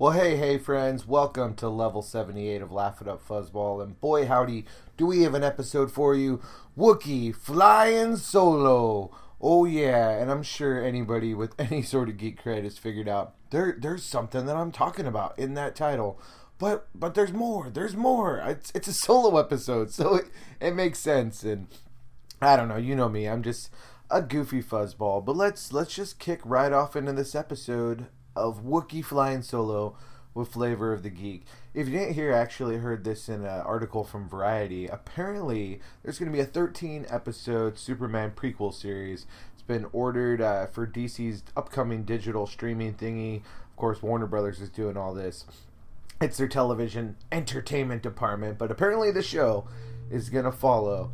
Well, hey, hey, friends, welcome to level 78 of Laugh It Up Fuzzball. And boy, howdy, do we have an episode for you Wookiee Flying Solo. Oh, yeah, and I'm sure anybody with any sort of geek cred has figured out there, there's something that I'm talking about in that title. But but there's more. There's more. It's, it's a solo episode, so it, it makes sense. And I don't know. You know me. I'm just a goofy fuzzball. But let's let's just kick right off into this episode of Wookiee Flying Solo with Flavor of the Geek. If you didn't hear, I actually heard this in an article from Variety. Apparently, there's going to be a 13 episode Superman prequel series. It's been ordered uh, for DC's upcoming digital streaming thingy. Of course, Warner Brothers is doing all this. It's their television entertainment department, but apparently the show is going to follow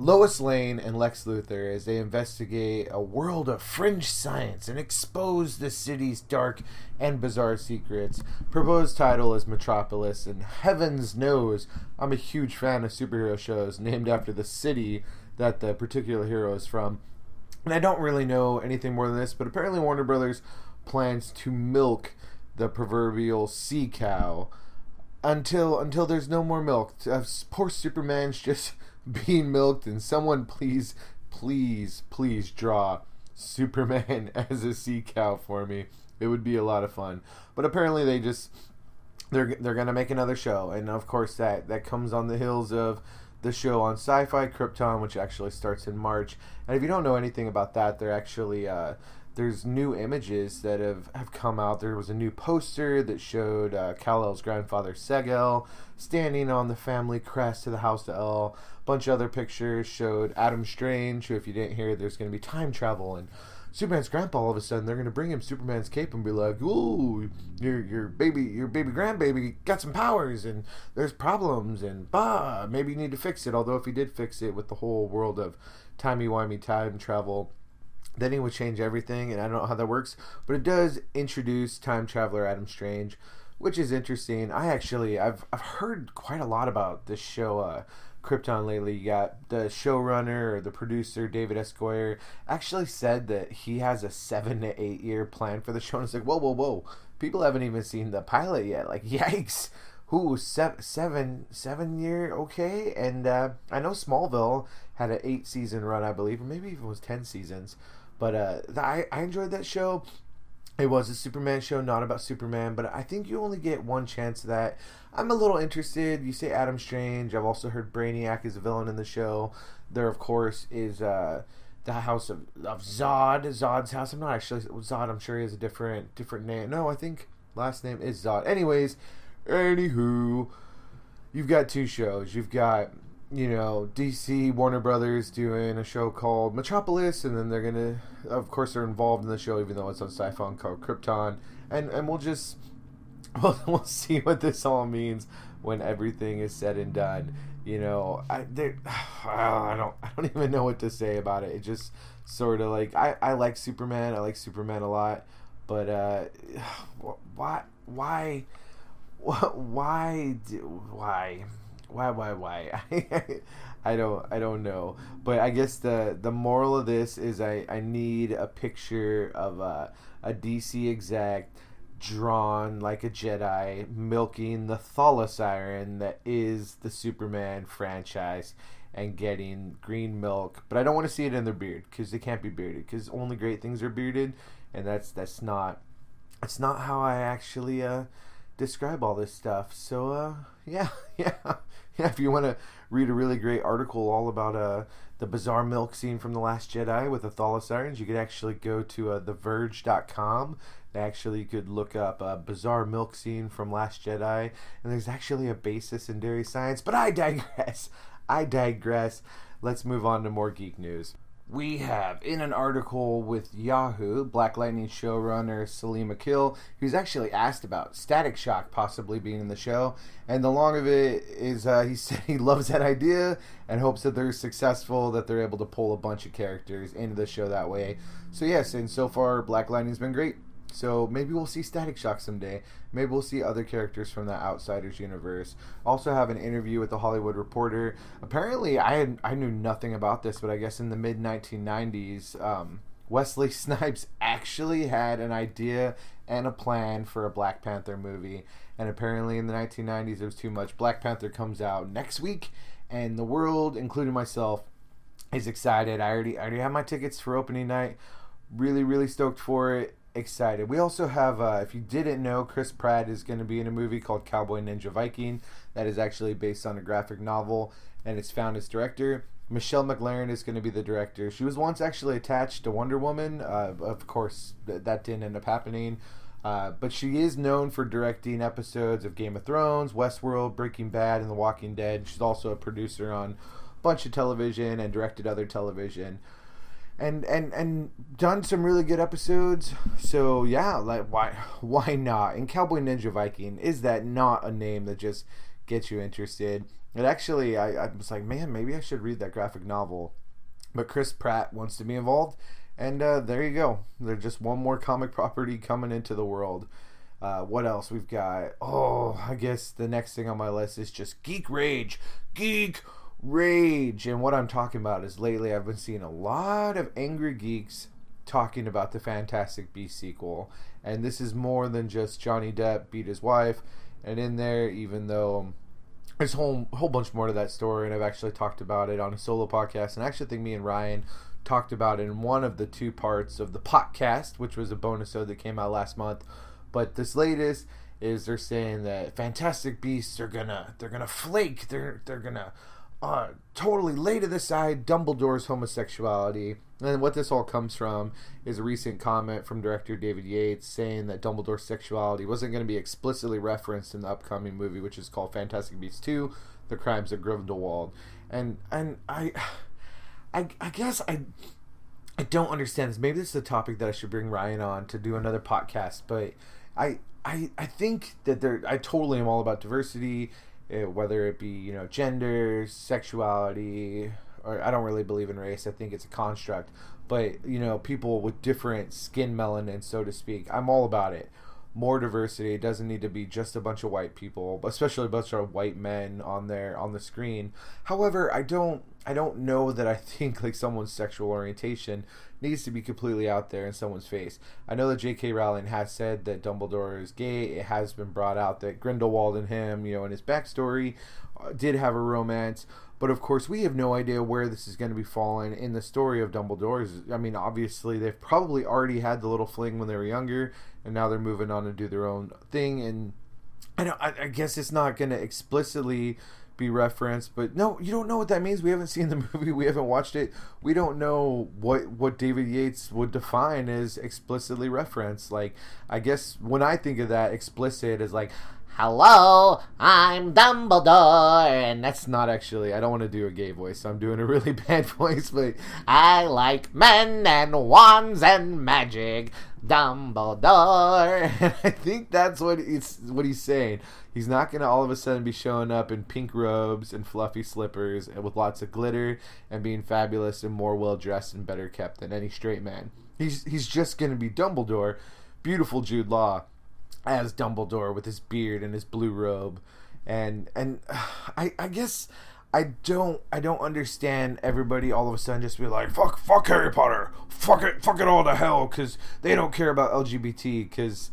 Lois Lane and Lex Luthor as they investigate a world of fringe science and expose the city's dark and bizarre secrets. Proposed title is Metropolis, and heavens knows I'm a huge fan of superhero shows named after the city that the particular hero is from. And I don't really know anything more than this, but apparently Warner Brothers plans to milk the proverbial sea cow until until there's no more milk. Uh, poor Superman's just being milked, and someone please, please, please draw Superman as a sea cow for me. It would be a lot of fun. But apparently they just they're they're gonna make another show, and of course that that comes on the heels of the show on Sci-Fi Krypton, which actually starts in March. And if you don't know anything about that, they're actually uh, there's new images that have, have come out. There was a new poster that showed uh, Kal-El's grandfather Seg-El standing on the family crest to the House of El. Bunch of other pictures showed Adam Strange, who, if you didn't hear, there's going to be time travel and Superman's grandpa. All of a sudden, they're going to bring him Superman's cape and be like, "Ooh, your your baby, your baby grandbaby got some powers, and there's problems, and bah, maybe you need to fix it." Although, if he did fix it with the whole world of timey wimey time travel then he would change everything, and I don't know how that works, but it does introduce time traveler Adam Strange, which is interesting. I actually I've I've heard quite a lot about this show uh, Krypton lately. You got the showrunner or the producer David. Goyer actually said that he has a seven to eight year plan for the show. And it's like whoa whoa whoa, people haven't even seen the pilot yet. Like yikes. Who seven seven seven year okay? And uh, I know Smallville had an eight season run, I believe, or maybe even was ten seasons. But uh, I, I enjoyed that show. It was a Superman show, not about Superman, but I think you only get one chance that. I'm a little interested. You say Adam Strange. I've also heard Brainiac is a villain in the show. There, of course, is uh, the house of, of Zod, Zod's house. I'm not actually Zod. I'm sure he has a different different name. No, I think last name is Zod. Anyways, anywho, you've got two shows. You've got you know, DC Warner Brothers doing a show called Metropolis, and then they're gonna, of course, they're involved in the show, even though it's on Sci-Fi called Krypton, and and we'll just we'll, we'll see what this all means when everything is said and done. You know, I I don't I don't even know what to say about it. It just sort of like I I like Superman. I like Superman a lot, but uh, why why why why why why why why? I don't I don't know. But I guess the the moral of this is I I need a picture of a a DC exec drawn like a Jedi milking the Thala that is the Superman franchise and getting green milk. But I don't want to see it in their beard because they can't be bearded because only great things are bearded and that's that's not that's not how I actually uh describe all this stuff. So uh yeah yeah yeah, if you want to read a really great article all about uh, the bizarre milk scene from The Last Jedi with the Thala-sirens, you could actually go to uh, TheVerge.com. They actually could look up a bizarre milk scene from Last Jedi, and there's actually a basis in dairy science. But I digress. I digress. Let's move on to more geek news. We have in an article with Yahoo, Black Lightning showrunner Salim Akil, who's actually asked about Static Shock possibly being in the show. And the long of it is uh, he said he loves that idea and hopes that they're successful, that they're able to pull a bunch of characters into the show that way. So, yes, and so far, Black Lightning's been great. So maybe we'll see Static Shock someday. Maybe we'll see other characters from the Outsiders universe. Also have an interview with the Hollywood Reporter. Apparently, I had I knew nothing about this, but I guess in the mid 1990s, um, Wesley Snipes actually had an idea and a plan for a Black Panther movie. And apparently, in the 1990s, it was too much. Black Panther comes out next week, and the world, including myself, is excited. I already I already have my tickets for opening night. Really, really stoked for it excited. We also have, uh, if you didn't know, Chris Pratt is going to be in a movie called Cowboy Ninja Viking that is actually based on a graphic novel, and it's found its director. Michelle MacLaren is going to be the director. She was once actually attached to Wonder Woman. Uh, of course, th- that didn't end up happening. Uh, but she is known for directing episodes of Game of Thrones, Westworld, Breaking Bad, and The Walking Dead. She's also a producer on a bunch of television and directed other television and and and done some really good episodes. So yeah, like why why not? And Cowboy Ninja Viking is that not a name that just gets you interested? It actually, I, I was like, man, maybe I should read that graphic novel. But Chris Pratt wants to be involved, and uh, there you go. There's just one more comic property coming into the world. Uh, what else we've got? Oh, I guess the next thing on my list is just Geek Rage. Geek rage. And what I'm talking about is lately I've been seeing a lot of angry geeks talking about the Fantastic Beast sequel. And this is more than just Johnny Depp beat his wife. And in there, even though there's a whole, whole bunch more to that story, and I've actually talked about it on a solo podcast. And I actually think me and Ryan talked about it in one of the two parts of the podcast, which was a bonus show that came out last month. But this latest is they're saying that Fantastic Beasts are gonna they're gonna flake. They're they're gonna uh, totally lay to the side Dumbledore's homosexuality. And what this all comes from is a recent comment from director David Yates saying that Dumbledore's sexuality wasn't going to be explicitly referenced in the upcoming movie, which is called Fantastic Beasts 2 The Crimes of Grindelwald. And and I I, I guess I I don't understand this. Maybe this is a topic that I should bring Ryan on to do another podcast, but I I, I think that there I totally am all about diversity it, whether it be you know gender, sexuality, or I don't really believe in race. I think it's a construct. But you know, people with different skin melanin, so to speak, I'm all about it. More diversity. It doesn't need to be just a bunch of white people, especially a bunch of white men on there on the screen. However, I don't I don't know that I think like someone's sexual orientation needs to be completely out there in someone's face. I know that J.K. Rowling has said that Dumbledore is gay. It has been brought out that Grindelwald and him, you know, in his backstory, uh, did have a romance. But of course, we have no idea where this is going to be falling in the story of Dumbledore's. I mean, obviously, they've probably already had the little fling when they were younger, and now they're moving on to do their own thing. And I, I guess it's not going to explicitly be referenced. But no, you don't know what that means. We haven't seen the movie. We haven't watched it. We don't know what what David Yates would define as explicitly referenced. Like I guess when I think of that, explicit is like. Hello, I'm Dumbledore, and that's not actually. I don't want to do a gay voice, so I'm doing a really bad voice. But I like men and wands and magic, Dumbledore. And I think that's what it's what he's saying. He's not going to all of a sudden be showing up in pink robes and fluffy slippers and with lots of glitter and being fabulous and more well dressed and better kept than any straight man. He's he's just going to be Dumbledore, beautiful Jude Law as Dumbledore with his beard and his blue robe. And and I I guess I don't I don't understand everybody all of a sudden just be like fuck fuck Harry Potter fuck it fuck it all to hell because they don't care about LGBT because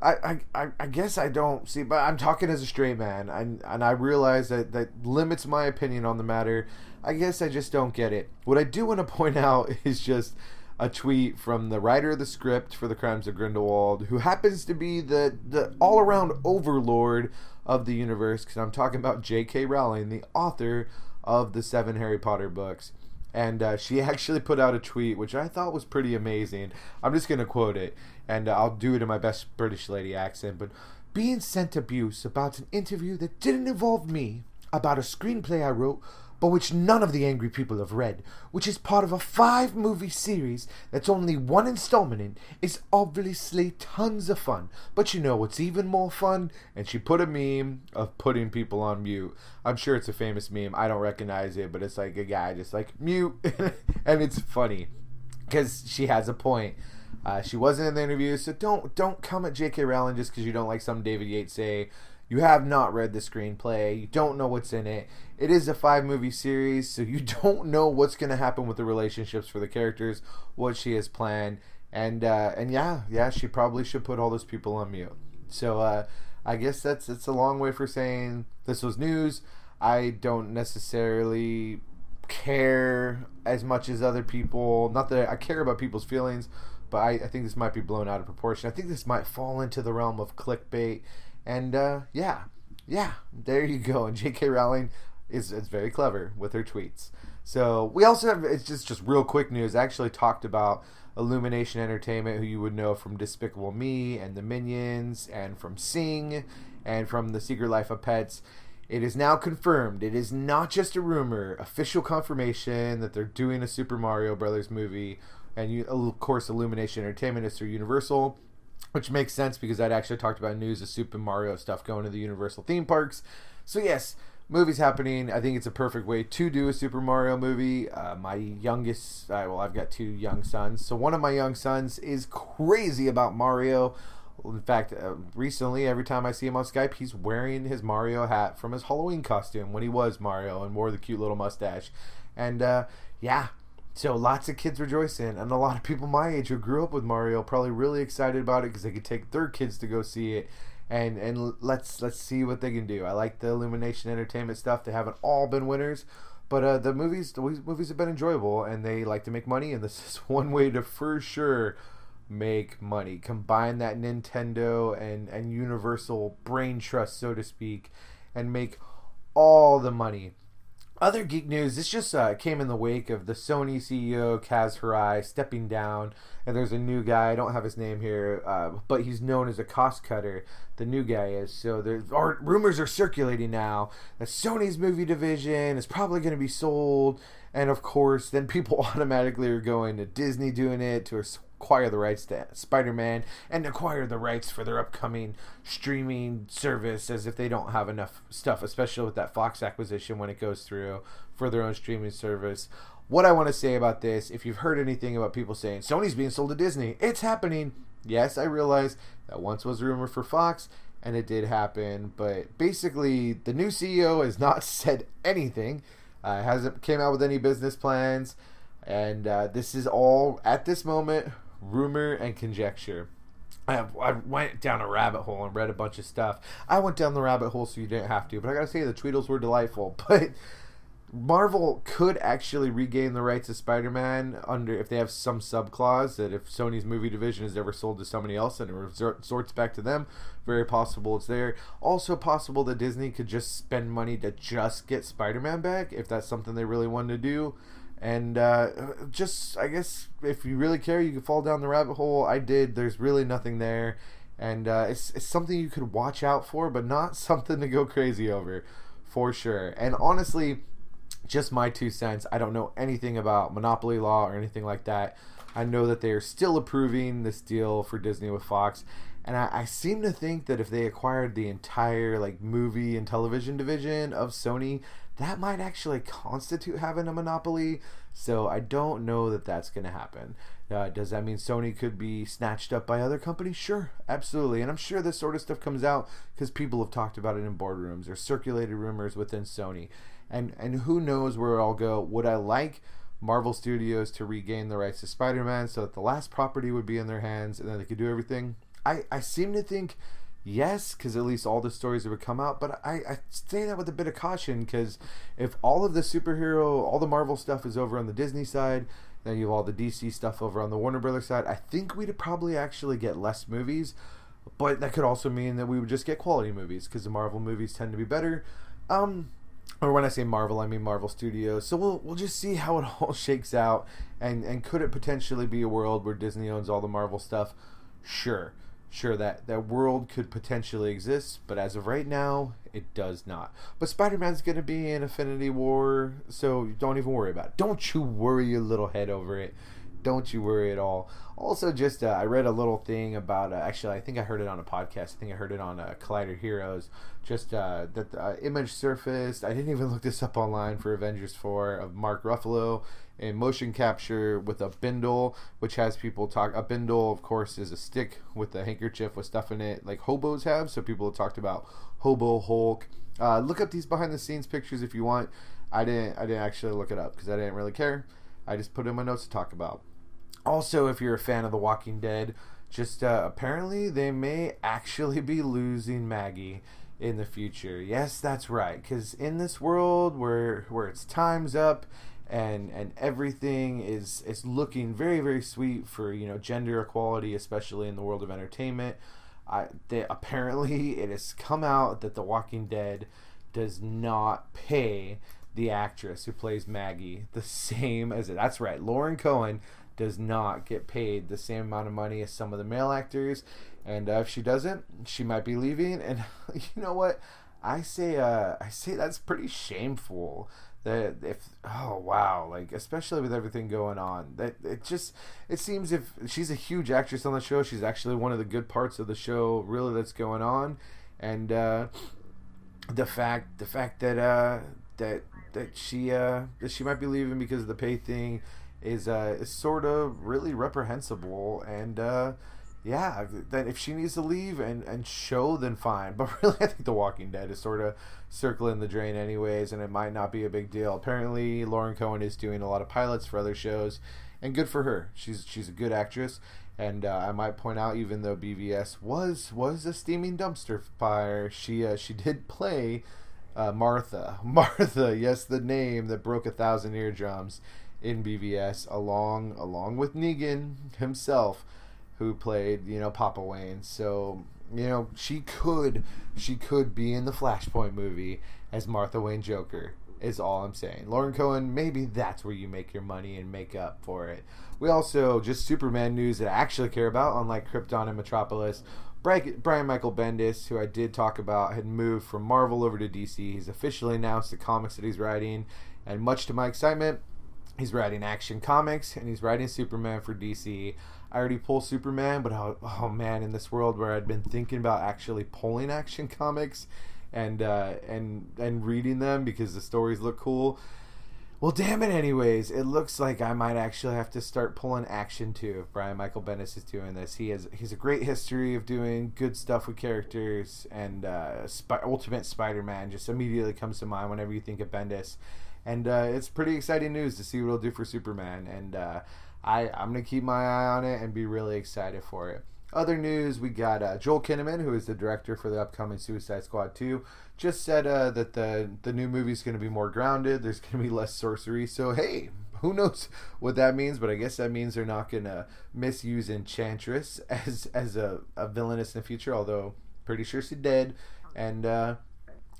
I, I, I guess I don't see, but I'm talking as a straight man, and, and I realize that that limits my opinion on the matter. I guess I just don't get it. What I do want to point out is just a tweet from the writer of the script for The Crimes of Grindelwald, who happens to be the, the all around overlord of the universe, because I'm talking about J.K. Rowling, the author of the seven Harry Potter books. And uh, she actually put out a tweet, which I thought was pretty amazing. I'm just going to quote it and I'll do it in my best British lady accent, but being sent abuse about an interview that didn't involve me, about a screenplay I wrote, but which none of the angry people have read, which is part of a five movie series that's only one installment in, is obviously tons of fun. But you know what's even more fun? And she put a meme of putting people on mute. I'm sure it's a famous meme. I don't recognize it, but it's like a guy just like mute, and it's funny because she has a point. Uh, she wasn't in the interview, so don't don't come at J.K. Rowling just because you don't like some David Yates say. You have not read the screenplay. You don't know what's in it. It is a five movie series, so you don't know what's going to happen with the relationships for the characters, what she has planned, and uh, and yeah, yeah, she probably should put all those people on mute. So uh, I guess that's it's a long way for saying this was news. I don't necessarily care as much as other people. Not that I care about people's feelings, but I, I think this might be blown out of proportion. I think this might fall into the realm of clickbait and uh, yeah, yeah, there you go. And J.K. Rowling is, is very clever with her tweets. So we also have it's just just real quick news. I actually talked about Illumination Entertainment, who you would know from Despicable Me and the Minions, and from Sing, and from The Secret Life of Pets. It is now confirmed. It is not just a rumor. Official confirmation that they're doing a Super Mario Brothers movie, and you, of course, Illumination Entertainment is through Universal which makes sense because I'd actually talked about news of Super Mario stuff going to the Universal theme parks. So yes, movies happening. I think it's a perfect way to do a Super Mario movie. Uh, my youngest, uh, well, I've got two young sons. So one of my young sons is crazy about Mario. In fact, uh, recently, every time I see him on Skype, he's wearing his Mario hat from his Halloween costume when he was Mario and wore the cute little mustache. And uh, yeah, so lots of kids rejoice in, and a lot of people my age who grew up with Mario probably really excited about it because they could take their kids to go see it, and and let's let's see what they can do. I like the Illumination Entertainment stuff. They haven't all been winners, but uh, the movies the movies have been enjoyable, and they like to make money, and this is one way to for sure make money. Combine that Nintendo and and Universal brain trust, so to speak, and make all the money other geek news. This just uh, came in the wake of the Sony CEO Kaz Hirai stepping down, and there's a new guy. I don't have his name here, uh, but he's known as a cost cutter. The new guy is. So there's are, rumors are circulating now that Sony's movie division is probably going to be sold, and of course, then people automatically are going to Disney doing it to acquire the rights to Spider Man and acquire the rights for their upcoming streaming service as if they don't have enough stuff, especially with that Fox acquisition when it goes through for their own streaming service. What I want to say about this, if you've heard anything about people saying Sony's being sold to Disney, it's happening. Yes, I realize that once was a rumor for Fox, and it did happen. But basically, the new CEO has not said anything. Uh, hasn't came out with any business plans, and uh, this is all at this moment rumor and conjecture. I, have, I went down a rabbit hole and read a bunch of stuff. I went down the rabbit hole so you didn't have to, but I gotta say the Tweedles were delightful. But Marvel could actually regain the rights of Spider-Man under if they have some sub clause that if Sony's movie division is ever sold to somebody else and it resorts back to them, very possible it's there. Also possible that Disney could just spend money to just get Spider-Man back if that's something they really wanted to do. And uh, just, I guess, if you really care, you can fall down the rabbit hole. I did. There's really nothing there. And uh, it's, it's something you could watch out for, but not something to go crazy over, for sure. And honestly, just my two cents. I don't know anything about monopoly law or anything like that. I know that they are still approving this deal for Disney with Fox, and I, I, seem to think that if they acquired the entire like movie and television division of Sony, that might actually constitute having a monopoly. So I don't know that that's going to happen. Uh, does that mean Sony could be snatched up by other companies? Sure, absolutely. And I'm sure this sort of stuff comes out because people have talked about it in boardrooms or circulated rumors within Sony. And and who knows where it'll go? Would I like Marvel Studios to regain the rights to Spider-Man so that the last property would be in their hands and then they could do everything? I, I seem to think yes, because at least all the stories that would come out. But I, I say that with a bit of caution because if all of the superhero, all the Marvel stuff is over on the Disney side, then you have all the DC stuff over on the Warner Brothers side. I think we'd probably actually get less movies, but that could also mean that we would just get quality movies because the Marvel movies tend to be better. Um, or when I say Marvel, I mean Marvel Studios. So we'll we'll just see how it all shakes out, and and could it potentially be a world where Disney owns all the Marvel stuff? Sure sure that that world could potentially exist, but as of right now, it does not. But Spider-Man's to be in Infinity War, so don't even worry about it. Don't you worry your little head over it. Don't you worry at all. Also, just uh, I read a little thing about. Uh, actually, I think I heard it on a podcast. I think I heard it on uh, Collider Heroes. Just uh, that the uh, image surfaced. I didn't even look this up online for Avengers Four of Mark Ruffalo in motion capture with a bindle, which has people talk. A bindle, of course, is a stick with a handkerchief with stuff in it, like hobos have. So people have talked about hobo Hulk. Uh, look up these behind the scenes pictures if you want. I didn't. I didn't actually look it up because I didn't really care. I just put in my notes to talk about. Also, if you're a fan of The Walking Dead, just uh, apparently they may actually be losing Maggie in the future. Yes, that's right. Because in this world where where it's time's up and and everything is is looking very very sweet for you know gender equality, especially in the world of entertainment. I they, apparently it has come out that The Walking Dead does not pay the actress who plays Maggie the same as it. That's right, Lauren Cohan does not get paid the same amount of money as some of the male actors, and uh, if she doesn't, she might be leaving. And you know what? I say, uh, I say that's pretty shameful. That if oh wow, like especially with everything going on, that it just it seems if she's a huge actress on the show, she's actually one of the good parts of the show, really that's going on, and uh, the fact the fact that uh, that that she uh, that she might be leaving because of the pay thing is uh, is sort of really reprehensible. And uh, yeah then if she needs to leave and, and show then fine. But really i think the walking dead is sort of circling the drain anyways and it might not be a big deal. Apparently lauren Cohan is doing a lot of pilots for other shows and good for her. She's she's a good actress. And uh, I might point out, even though BVS was was a steaming dumpster fire, she uh, she did play uh, Martha. Martha, yes, the name that broke a thousand eardrums in BVS, along along with Negan himself, who played you know Papa Wayne. So you know she could she could be in the Flashpoint movie as Martha Wayne Joker. Is all I'm saying. Lauren Cohan, maybe that's where you make your money and make up for it. We also just Superman news that I actually care about, unlike Krypton and Metropolis. Brian Michael Bendis, who I did talk about, had moved from Marvel over to DC. He's officially announced the comics that he's writing, and much to my excitement, He's writing Action Comics and he's writing Superman for DC. I already pull Superman, but oh, oh, man, in this world where I'd been thinking about actually pulling Action Comics and uh, and and reading them because the stories look cool. Well, damn it. Anyways, it looks like I might actually have to start pulling action too. If Brian Michael Bendis is doing this, he has he's a great history of doing good stuff with characters, and uh, Sp- Ultimate Spider-Man just immediately comes to mind whenever you think of Bendis and uh, it's pretty exciting news to see what it'll do for Superman. And uh, I I'm gonna keep my eye on it and be really excited for it. Other news: we got uh, Joel Kinnaman, who is the director for the upcoming Suicide Squad 2, just said uh, that the the new movie is going to be more grounded. There's going to be less sorcery. So hey, who knows what that means? But I guess that means they're not going to misuse Enchantress as as a, a villainess in the future. Although pretty sure she did, and uh,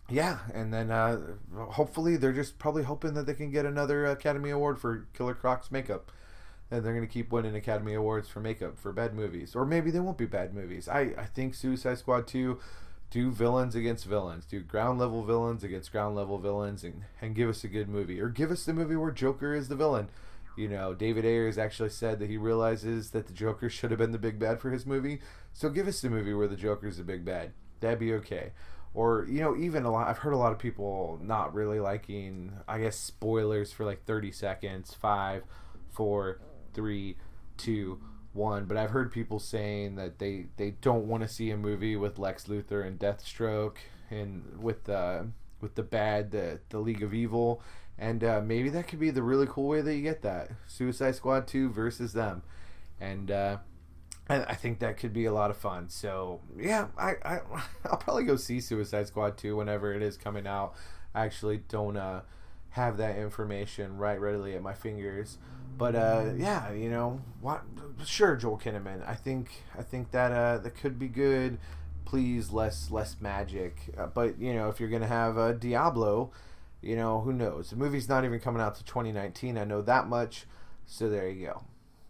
yeah, and then uh, hopefully they're just probably hoping that they can get another Academy Award for Killer Croc's makeup, and they're gonna keep winning Academy Awards for makeup for bad movies, or maybe they won't be bad movies. I I think Suicide Squad two do villains against villains, do ground level villains against ground level villains, and and give us a good movie, or give us the movie where Joker is the villain. You know, David Ayers actually said that he realizes that the Joker should have been the big bad for his movie, so give us the movie where the Joker's the big bad. That'd be okay or you know even a lot i've heard a lot of people not really liking i guess spoilers for like 30 seconds five four three two one but i've heard people saying that they they don't want to see a movie with lex luthor and deathstroke and with the with the bad the the league of evil and uh, maybe that could be the really cool way that you get that suicide squad 2 versus them and uh, I, think that could be a lot of fun. So yeah, I, I I'll probably go see Suicide Squad 2 whenever it is coming out. I actually don't uh, have that information right readily at my fingers. But uh, yeah, you know, what? Sure, Joel Kinnaman. I think I think that uh, that could be good. Please, less less magic. Uh, but you know, if you're gonna have a Diablo, you know, who knows? The movie's not even coming out to 2019. I know that much. So there you go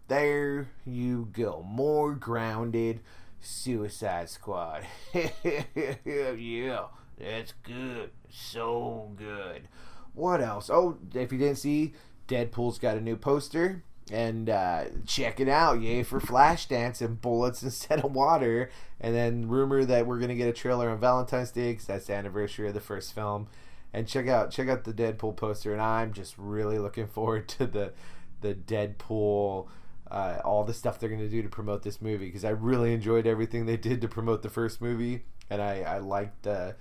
there you go. More grounded. Suicide Squad. yeah, that's good. So good. What else? Oh, if you didn't see, Deadpool's got a new poster. And uh, check it out, yay for Flashdance and bullets instead of water. And then rumor that we're gonna get a trailer on Valentine's Day because that's the anniversary of the first film. And check out check out the Deadpool poster. And I'm just really looking forward to the the Deadpool, uh, all the stuff they're gonna do to promote this movie because I really enjoyed everything they did to promote the first movie, and I I liked the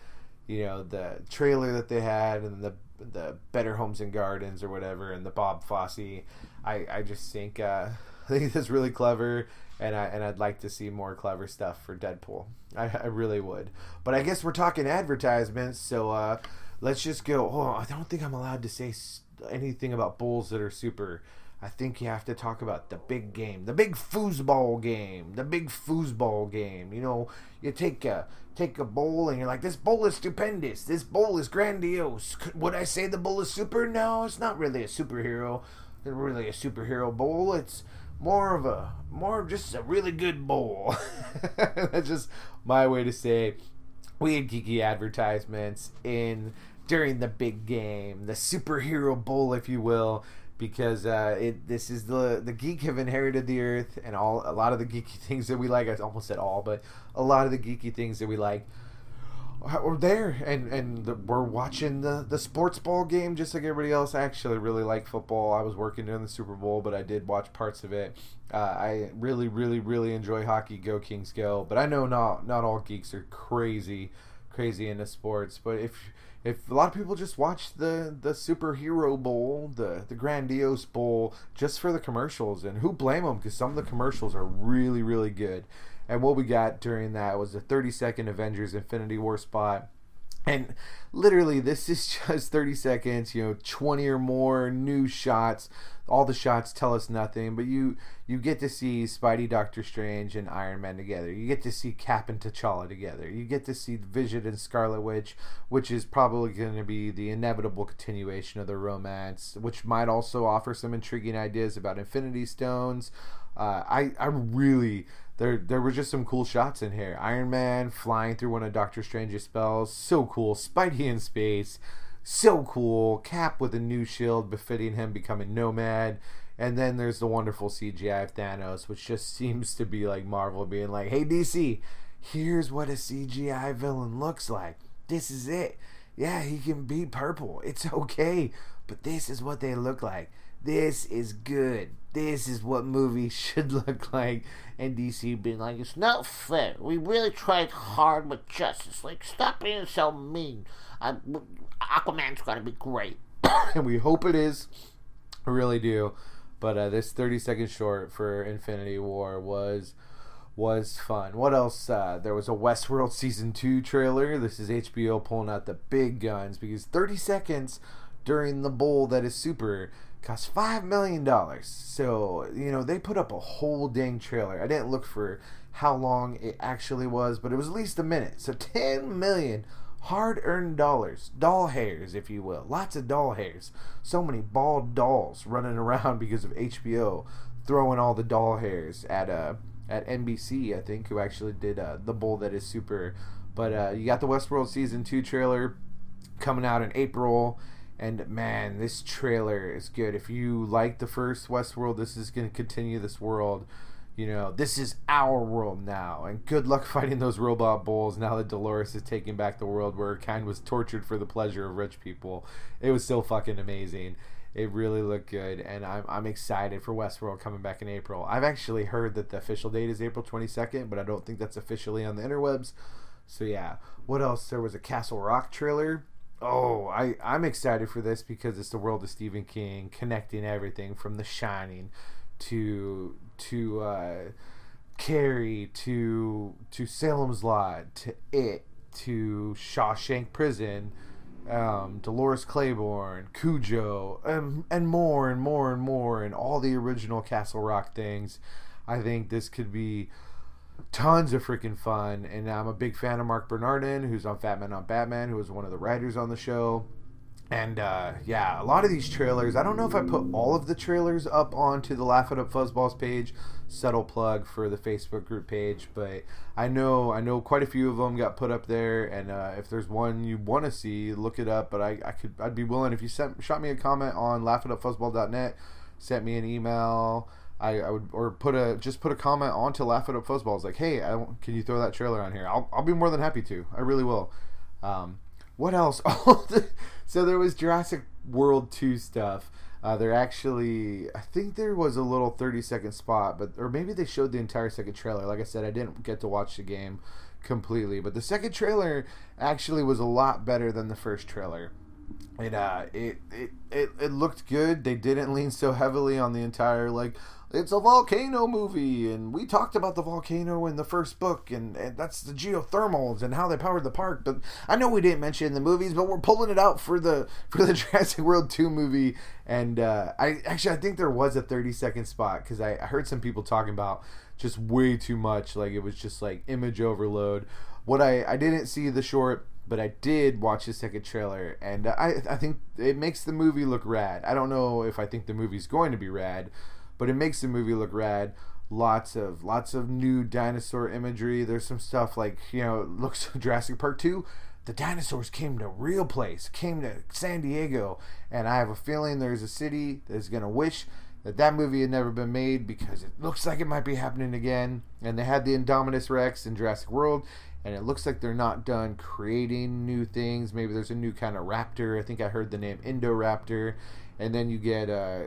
you know the trailer that they had and the the Better Homes and Gardens or whatever, and the Bob Fosse. I, I just think uh, I think that's really clever, and I and I'd like to see more clever stuff for Deadpool. I, I really would. But I guess we're talking advertisements, so uh, let's just go. Oh, I don't think I'm allowed to say anything about bulls that are super. I think you have to talk about the big game, the big foosball game, the big foosball game. You know, you take a take a bowl and you're like, this bowl is stupendous. This bowl is grandiose. Would I say the bowl is super? No, it's not really a superhero. It's really a superhero bowl. It's more of a more of just a really good bowl. That's just my way to say we had geeky advertisements in during the big game, the superhero bowl, if you will because uh, it this is the the geek have inherited the earth and all a lot of the geeky things that we like. I almost said all, but a lot of the geeky things that we like are there, and and the, we're watching the the sports ball game just like everybody else. I actually really like football. I was working during the Super Bowl, but I did watch parts of it. Uh, I really, really, really enjoy hockey. Go Kings, go! But I know not not all geeks are crazy, crazy into sports. But if if a lot of people just watch the the superhero bowl, the the grandiose bowl, just for the commercials, and who blame them? Because some of the commercials are really really good. And what we got during that was a 30 second Avengers Infinity War spot. And literally, this is just 30 seconds, you know, 20 or more new shots all the shots tell us nothing, but you you get to see Spidey, Doctor Strange, and Iron Man together. You get to see Cap and T'Challa together. You get to see Vision and Scarlet Witch, which is probably going to be the inevitable continuation of the romance, which might also offer some intriguing ideas about Infinity Stones. Uh, I I really there there were just some cool shots in here. Iron Man flying through one of Doctor Strange's spells, so cool. Spidey in space so cool. Cap with a new shield befitting him becoming Nomad. And then there's the wonderful CGI of Thanos, which just seems to be like Marvel being like, hey, DC, here's what a CGI villain looks like. This is it. Yeah, he can be purple. It's okay. But this is what they look like. This is good. This is what movies should look like. And DC being like, it's not fair. We really tried hard with Justice League, Stop being so mean. Aquaman's gonna be great, and we hope it is. I really do. But uh, this 30 second short for Infinity War was was fun. What else? Uh, there was a Westworld season two trailer. This is HBO pulling out the big guns because 30 seconds during the bowl that is super cost five million dollars. So you know they put up a whole dang trailer. I didn't look for how long it actually was, but it was at least a minute. So 10 million hard earned dollars, doll hairs, if you will. Lots of doll hairs. So many bald dolls running around because of HBO throwing all the doll hairs at uh at NBC, I think, who actually did uh, the bowl that is super. But uh, you got the Westworld season two trailer coming out in April. And man, this trailer is good. If you like the first Westworld, this is going to continue this world you know, this is our world now, and good luck fighting those robot bulls now that Dolores is taking back the world where her kind was tortured for the pleasure of rich people. It was so fucking amazing. It really looked good, and I'm, I'm excited for Westworld coming back in April. I've actually heard that the official date is April 22nd, but I don't think that's officially on the interwebs. So yeah, what else? There was a Castle Rock trailer. Oh, I, I'm excited for this because it's the world of Stephen King, connecting everything from The Shining to to uh, Carrie to to Salem's Lot to It to Shawshank Prison, um, Dolores Claiborne, Cujo, and and more and more and more and all the original Castle Rock things. I think this could be tons of freaking fun. And I'm a big fan of Mark Bernardin, who's on Fat Man on Batman, who was one of the writers on the show. and uh, yeah, a lot of these trailers. I don't know if I put all of the trailers up onto the Laugh It Up Fuzzballs page. Subtle plug for the Facebook group page, but I know I know quite a few of them got put up there. And uh, if there's one you want to see, look it up. But I, I could I'd be willing if you sent shot me a comment on laughitupfuzzball.net, sent me an email. I, I would or put a just put a comment onto Laugh It Up Fuzzballs like, hey, I, can you throw that trailer on here? I'll, I'll be more than happy to. I really will. Um, what else? so there was Jurassic World 2 stuff. Uh, there actually, I think there was a little 30 second spot, but or maybe they showed the entire second trailer. Like I said, I didn't get to watch the game completely, but the second trailer actually was a lot better than the first trailer. It uh, it, it it it looked good. They didn't lean so heavily on the entire like it's a volcano movie and we talked about the volcano in the first book and, and, that's the geothermals and how they powered the park but i know we didn't mention in the movies but we're pulling it out for the for the jurassic world 2 movie and uh, i actually i think there was a 30 second spot because I, I heard some people talking about just way too much like it was just like image overload what i i didn't see the short but I did watch the second trailer, and I I think it makes the movie look rad. I don't know if I think the movie's going to be rad, but it makes the movie look rad. Lots of lots of new dinosaur imagery. There's some stuff like you know looks Jurassic Park two. The dinosaurs came to real place, came to San Diego, and I have a feeling there's a city that's gonna wish that that movie had never been made because it looks like it might be happening again. And they had the Indominus Rex in Jurassic World, and it looks like they're not done creating new things. Maybe there's a new kind of raptor. I think I heard the name Indoraptor, and then you get uh,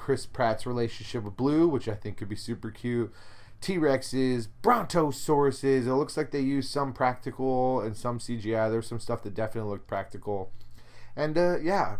Chris Pratt's relationship with Blue, which I think could be super cute. T Rexes, Brontosauruses. It looks like they use some practical and some CGI. There's some stuff that definitely looked practical. And uh, yeah,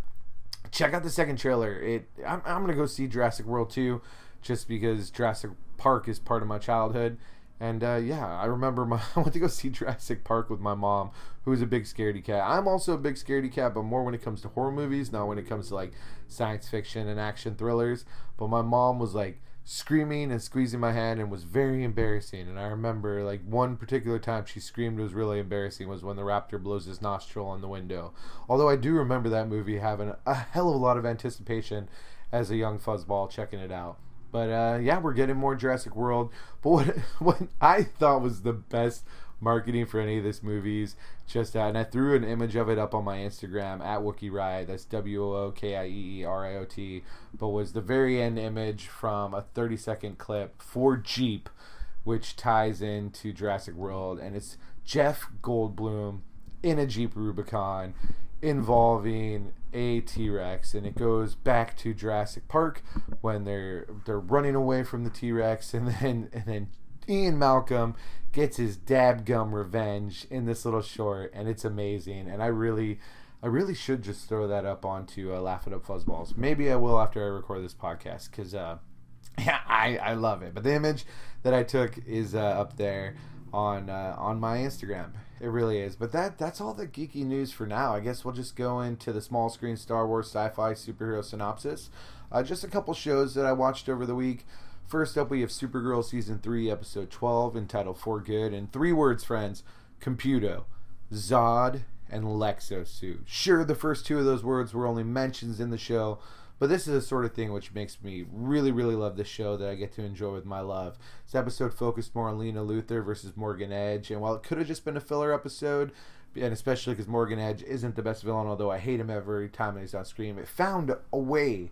check out the second trailer. It I'm, I'm gonna go see Jurassic World 2 just because Jurassic Park is part of my childhood and uh, yeah, I remember my, I went to go see Jurassic Park with my mom, who's a big scaredy cat. I'm also a big scaredy cat, but more when it comes to horror movies, not when it comes to like science fiction and action thrillers. But my mom was like screaming and squeezing my hand and was very embarrassing. And I remember like one particular time she screamed was really embarrassing was when the raptor blows his nostril on the window. Although I do remember that movie having a hell of a lot of anticipation as a young fuzzball checking it out. But uh, yeah, we're getting more Jurassic World. But what what I thought was the best marketing for any of these movies, just uh, and I threw an image of it up on my Instagram at Wookie Riot. That's W O O K I E E R I O T. But was the very end image from a 30 second clip for Jeep, which ties into Jurassic World, and it's Jeff Goldblum in a Jeep Rubicon involving a T-Rex and it goes back to Jurassic Park when they're they're running away from the T-Rex and then and then Ian Malcolm gets his dab gum revenge in this little short and it's amazing and I really I really should just throw that up onto uh, Laugh It Up Fuzzballs. Maybe I will after I record this podcast because uh, yeah, I, I love it. But the image that I took is uh, up there on uh, on my Instagram it really is. But that that's all the geeky news for now. I guess we'll just go into the small screen Star Wars sci-fi superhero synopsis. Uh, just a couple shows that I watched over the week. First up, we have Supergirl season three, episode twelve, entitled "For Good." In three words, friends: Computo, Zod, and Lexosuit. Sure, the first two of those words were only mentions in the show, but this is the sort of thing which makes me really, really love this show that I get to enjoy with my love. This episode focused more on Lena Luthor versus Morgan Edge, and while it could have just been a filler episode, and especially because Morgan Edge isn't the best villain, although I hate him every time he's on screen, it found a way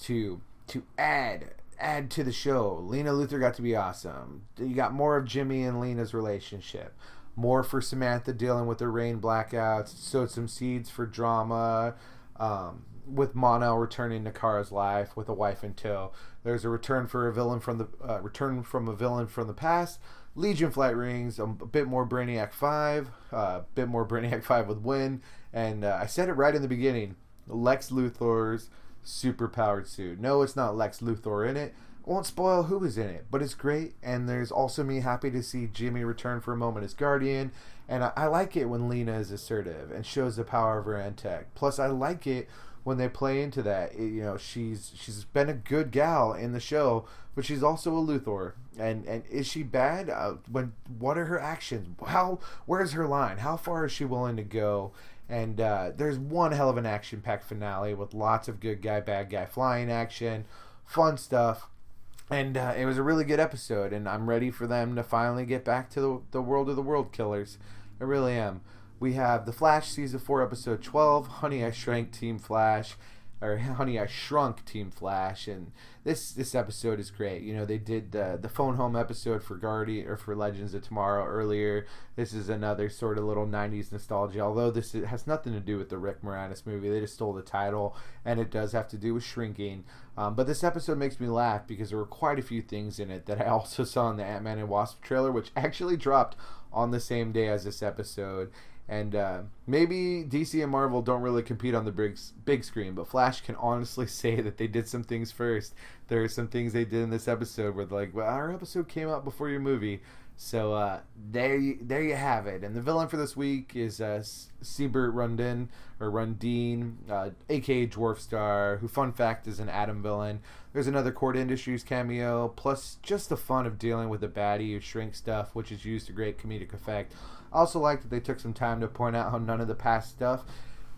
to to add add to the show. Lena Luthor got to be awesome. You got more of Jimmy and Lena's relationship. More for Samantha dealing with the Reign blackouts. Sowed some seeds for drama. Um, with Mon-El returning to Kara's life with a wife in tow. There's a return for a villain from the uh, return from a villain from the past. Legion flight rings, a, bit more Brainiac Five, a uh, bit more Brainiac Five with Winn, and uh, I said it right in the beginning. Lex Luthor's superpowered suit. No, it's not Lex Luthor in it. won't spoil who is in it, but it's great. And there's also me happy to see Jimmy return for a moment as Guardian. And I, I like it when Lena is assertive and shows the power of her Antech. Plus, I like it when they play into that. It, you know, she's she's been a good gal in the show, but she's also a Luthor. And and is she bad? Uh, when what are her actions? How where's her line? How far is she willing to go? And uh, there's one hell of an action packed finale with lots of good guy, bad guy flying action, fun stuff. And uh, it was a really good episode, and I'm ready for them to finally get back to the, the world of the world killers. I really am. We have The Flash season 4, episode 12, Honey I Shrank Team Flash, or Honey I Shrunk Team Flash, and this this episode is great. You know, they did the the phone home episode for Guardian or for Legends of Tomorrow earlier. This is another sort of little '90s nostalgia. Although this has nothing to do with the Rick Moranis movie, they just stole the title, and it does have to do with shrinking. Um, but this episode makes me laugh because there were quite a few things in it that I also saw in the Ant Man and Wasp trailer, which actually dropped on the same day as this episode. And uh, maybe DC and Marvel don't really compete on the big, big screen, but Flash can honestly say that they did some things first. There are some things they did in this episode where like, well, our episode came out before your movie. So uh, there, you, there you have it. And the villain for this week is uh, Sylbert Rundin or Rundine, uh, aka Dwarf Star, who, fun fact, is an Atom villain. There's another Kord Industries cameo, plus just the fun of dealing with a baddie who shrinks stuff, which is used to great comedic effect. I also like that they took some time to point out how none of the past stuff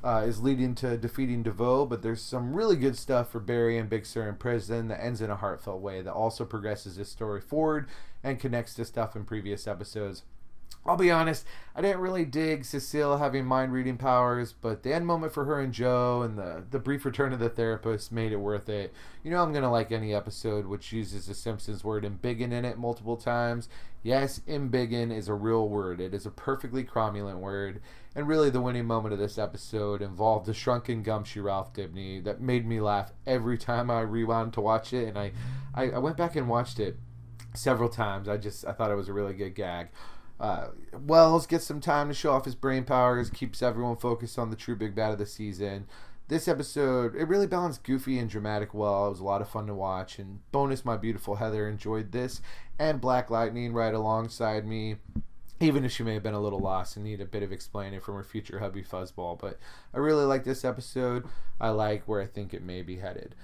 uh, is leading to defeating DeVoe, but there's some really good stuff for Barry and Big Sir in prison that ends in a heartfelt way that also progresses this story forward and connects to stuff in previous episodes. I'll be honest, I didn't really dig Cecile having mind reading powers, but the end moment for her and Joe and the, the brief return of the therapist made it worth it. You know, I'm going to like any episode which uses the Simpsons word embiggen in it multiple times. Yes, embiggen is a real word, it is a perfectly cromulent word. And really, the winning moment of this episode involved the shrunken gumshoe Ralph Dibny that made me laugh every time I rewound to watch it. And I, I, I went back and watched it several times. I just I thought it was a really good gag. Uh, Wells gets some time to show off his brain powers, keeps everyone focused on the true big bad of the season. This episode, it really balanced goofy and dramatic well. It was a lot of fun to watch. And bonus, my beautiful Heather enjoyed this, and Black Lightning right alongside me even if she may have been a little lost and need a bit of explaining from her future hubby Fuzzball. But I really like this episode. I like where I think it may be headed.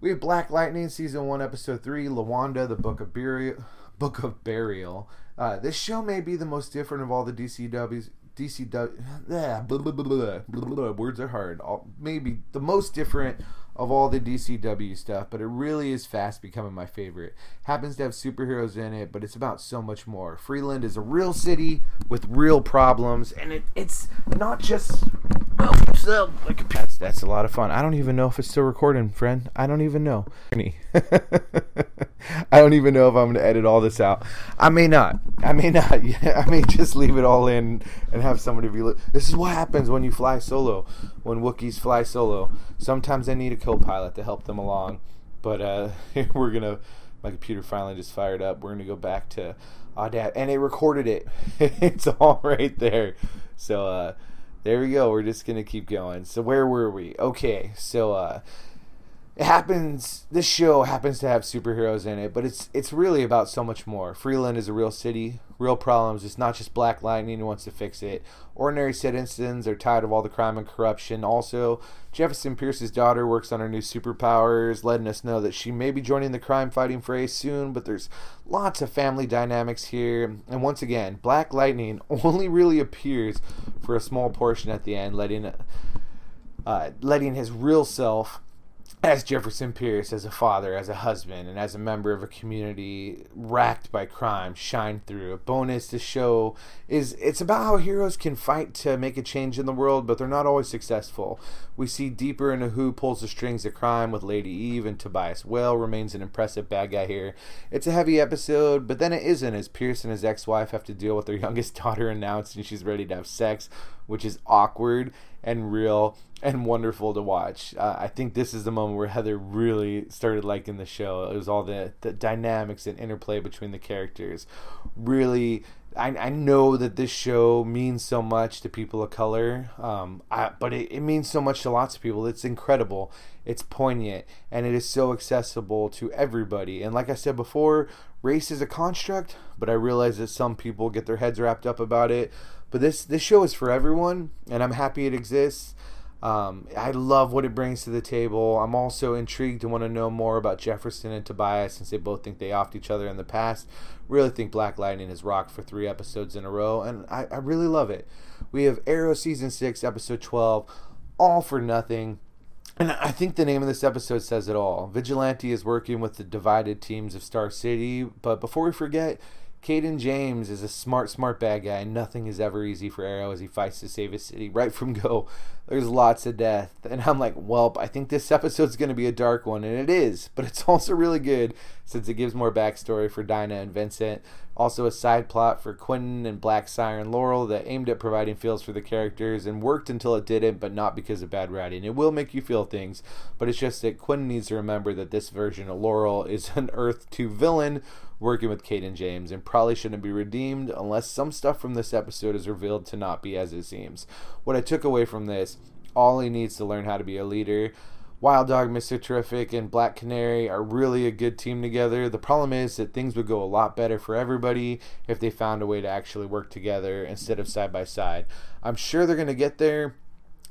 We have Black Lightning season one, episode three, LaWanda, the Book of Burial. Book of Burial. Uh, this show may be the most different of all the DCW's. DCW, yeah, blah, blah, blah, words are hard. All, maybe the most different of all the DCW stuff, but it really is fast becoming my favorite. Happens to have superheroes in it, but it's about so much more. Freeland is a real city with real problems, and it, it's not just that's that's a lot of fun. I don't even know if it's still recording, friend. I don't even know. I don't even know if I'm going to edit all this out. I may not. I may not. I may just leave it all in and have somebody be. This is what happens when you fly solo. When Wookiees fly solo, sometimes they need a co-pilot to help them along. But uh, we're gonna. My computer finally just fired up. We're gonna go back to Audacity, and it recorded it. it's all right there. So uh, there we go. We're just gonna keep going. So where were we? Okay. So. Uh, it happens this show happens to have superheroes in it but it's it's really about so much more. Freeland is a real city real problems. It's not just black lightning who wants to fix it. Ordinary citizens are tired of all the crime and corruption. Also jefferson pierce's daughter works on her new superpowers letting us know that she may be joining the crime fighting fray soon but there's lots of family dynamics here. And once again black lightning only really appears for a small portion at the end letting uh, letting his real self as Jefferson Pierce, as a father, as a husband, and as a member of a community racked by crime, shine through. A bonus to show is it's about how heroes can fight to make a change in the world, but they're not always successful. We see deeper into who pulls the strings of crime with Lady Eve, and Tobias Whale remains an impressive bad guy here. It's a heavy episode, but then it isn't, as Pierce and his ex wife have to deal with their youngest daughter announcing she's ready to have sex, which is awkward and real and wonderful to watch. Uh, I think this is the moment where Heather really started liking the show. It was all the, the dynamics and interplay between the characters. Really, I, I know that this show means so much to people of color, um, I, but it, it means so much to lots of people. It's incredible, it's poignant, and it is so accessible to everybody. And like I said before, race is a construct, but I realize that some people get their heads wrapped up about it. But this this show is for everyone, and I'm happy it exists. Um, I love what it brings to the table. I'm also intrigued to want to know more about Jefferson and Tobias since they both think they offed each other in the past. Really think Black Lightning has rocked for three episodes in a row, and I, I really love it. We have Arrow Season 6, Episode 12, All for Nothing. And I think the name of this episode says it all. Vigilante is working with the divided teams of Star City, but before we forget, Cayden James is a smart, smart bad guy, nothing is ever easy for Arrow as he fights to save his city right from go. There's lots of death, and I'm like, well, I think this episode's going to be a dark one, and it is, but it's also really good since it gives more backstory for Dinah and Vincent. Also, a side plot for Quentin and Black Siren Laurel that aimed at providing feels for the characters and worked until it didn't, but not because of bad writing. It will make you feel things, but it's just that Quentin needs to remember that this version of Laurel is an Earth 2 villain working with Cayden James and probably shouldn't be redeemed unless some stuff from this episode is revealed to not be as it seems. What I took away from this, all he needs to learn how to be a leader. Wild Dog, Mr. Terrific, and Black Canary are really a good team together. The problem is that things would go a lot better for everybody if they found a way to actually work together instead of side by side. I'm sure they're going to get there,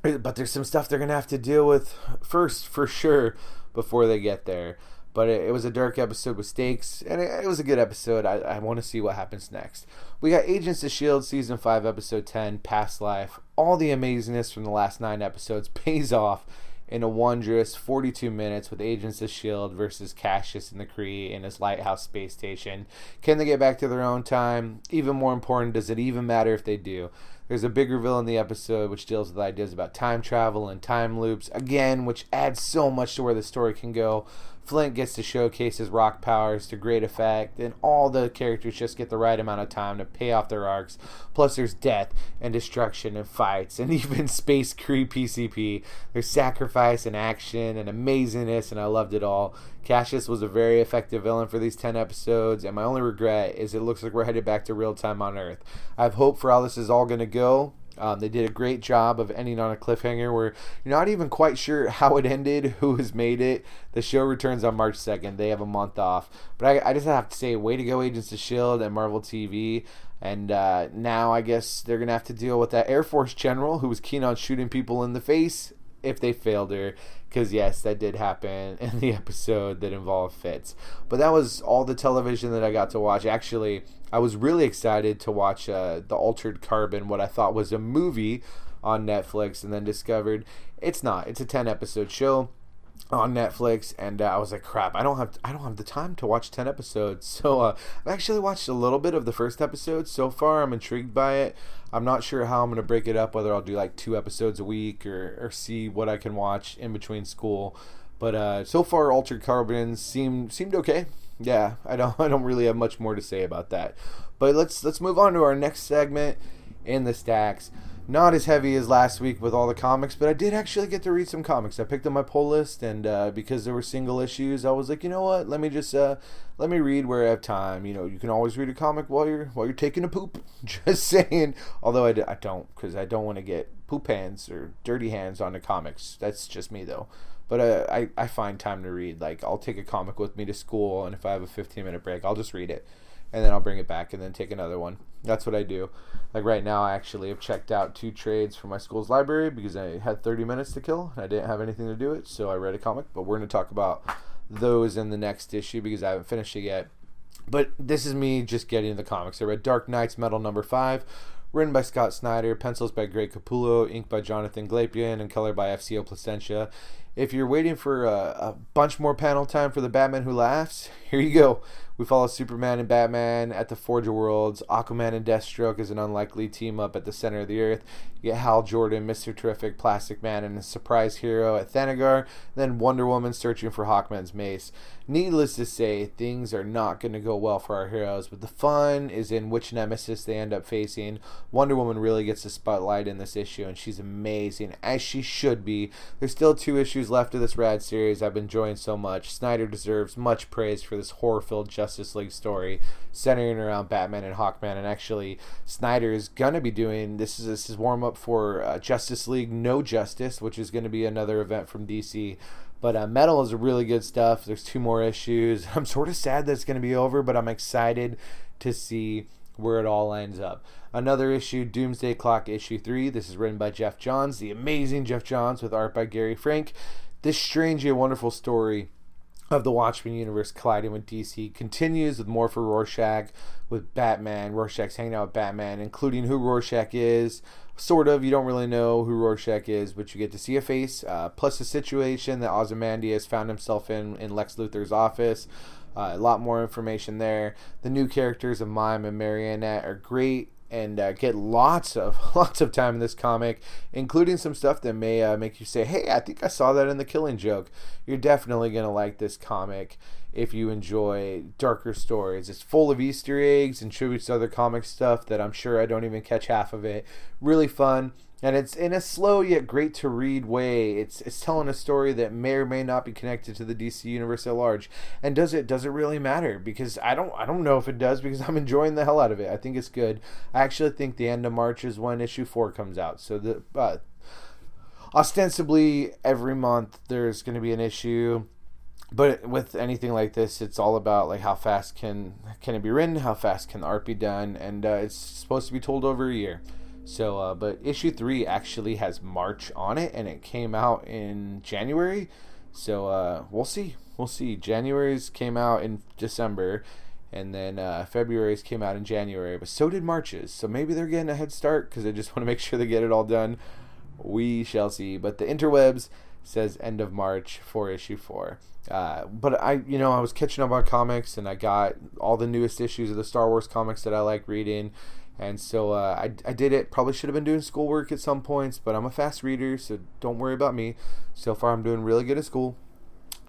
but there's some stuff they're going to have to deal with first, for sure, before they get there. But it, it was a dark episode with stakes, and it, it was a good episode. I, I want to see what happens next. We got Agents of S.H.I.E.L.D. Season 5, Episode 10, Past Life. All the amazingness from the last nine episodes pays off in a wondrous 42 minutes with Agents of S.H.I.E.L.D. versus Kasius and the Kree in his lighthouse space station. Can they get back to their own time? Even more important, does it even matter if they do? There's a big reveal in the episode which deals with ideas about time travel and time loops, again, which adds so much to where the story can go. Flint gets to showcase his rock powers to great effect, and all the characters just get the right amount of time to pay off their arcs. Plus, there's death and destruction and fights, and even Space Kree PCP. There's sacrifice and action and amazingness, and I loved it all. Kasius was a very effective villain for these 10 episodes, and my only regret is it looks like we're headed back to real time on Earth. I have hope for how this is all going to go. Um, they did a great job of ending on a cliffhanger where you're not even quite sure how it ended, who has made it. The show returns on March 2nd. They have a month off. But I, I just have to say, way to go, Agents of S.H.I.E.L.D. and Marvel TV. And uh, now I guess they're going to have to deal with that Air Force general who was keen on shooting people in the face if they failed her. Because, yes, that did happen in the episode that involved Fitz. But that was all the television that I got to watch. Actually, I was really excited to watch uh, The Altered Carbon, what I thought was a movie on Netflix, and then discovered it's not. It's a 10 episode show on Netflix, and uh, I was like, "Crap! I don't have I don't have the time to watch ten episodes." So uh, I've actually watched a little bit of the first episode so far. I'm intrigued by it. I'm not sure how I'm going to break it up, whether I'll do like two episodes a week or, or see what I can watch in between school. But uh, so far, Altered Carbon seemed seemed okay. Yeah, I don't I don't really have much more to say about that. But let's let's move on to our next segment in the stacks not as heavy as last week with all the comics, but I did actually get to read some comics. I picked up my pull list, and uh, because there were single issues, I was like, you know what? Let me just uh, let me read where I have time. You know, you can always read a comic while you're while you're taking a poop. Just saying. Although I, I don't, because I don't want to get poop hands or dirty hands on the comics. That's just me though. But uh, I I find time to read. Like I'll take a comic with me to school, and if I have a 15 minute break, I'll just read it and then I'll bring it back and then take another one. That's what I do. Like right now, I actually have checked out two trades from my school's library because I had 30 minutes to kill and I didn't have anything to do it, so I read a comic. But we're going to talk about those in the next issue because I haven't finished it yet. But this is me just getting the comics. I read Dark Nights Metal number five, written by Scott Snyder, pencils by Greg Capullo, ink by Jonathan Glapion, and color by FCO Plascencia. If you're waiting for a, a bunch more panel time for the Batman Who Laughs, here you go. We follow Superman and Batman at the Forge of Worlds. Aquaman and Deathstroke is an unlikely team up at the center of the Earth. You get Hal Jordan, Mr. Terrific, Plastic Man, and a surprise hero at Thanagar. Then Wonder Woman searching for Hawkman's mace. Needless to say, things are not going to go well for our heroes, but the fun is in which nemesis they end up facing. Wonder Woman really gets the spotlight in this issue, and she's amazing, as she should be. There's still two issues left of this rad series I've been enjoying so much. Snyder deserves much praise for this horror filled Justice League story centering around Batman and Hawkman. And actually, Snyder is gonna be doing this is this is warm up for uh, Justice League No Justice, which is going to be another event from DC. But uh, Metal is really good stuff. There's two more issues. I'm sort of sad that it's going to be over, but I'm excited to see where it all ends up. Another issue, Doomsday Clock issue 3. This is written by Geoff Johns, the amazing Geoff Johns, with art by Gary Frank. This strange wonderful story of the Watchmen universe colliding with DC continues with more for Rorschach, with Batman. Rorschach's hanging out with Batman, including who Rorschach is. Sort of, you don't really know who Rorschach is, but you get to see a face. Uh, plus, the situation that Ozymandias found himself in in Lex Luthor's office. Uh, a lot more information there. The new characters of Mime and Marionette are great and uh, get lots of lots of time in this comic, including some stuff that may uh, make you say, "Hey, I think I saw that in the Killing Joke." You're definitely gonna like this comic if you enjoy darker stories. It's full of Easter eggs and tributes to other comic stuff that I'm sure I don't even catch half of it. Really fun and it's in a slow yet great to read way. It's it's telling a story that may or may not be connected to the DC universe at large. And does it does it really matter? Because I don't I don't know if it does because I'm enjoying the hell out of it. I think it's good. I actually think the end of March is when issue four comes out. So the uh, ostensibly every month there's going to be an issue but with anything like this, it's all about like how fast can can it be written, how fast can the art be done, and uh, it's supposed to be told over a year. So, uh, but issue three actually has March on it, and it came out in January. So uh, we'll see. We'll see. January's came out in December, and then uh, February's came out in January. But so did March's. So maybe they're getting a head start because they just want to make sure they get it all done. We shall see. But the interwebs says end of March for issue four. Uh, but I, you know, I was catching up on comics, and I got all the newest issues of the Star Wars comics that I like reading and so uh, I, I did it. Probably should have been doing schoolwork at some points, but I'm a fast reader, so don't worry about me. So far, I'm doing really good at school.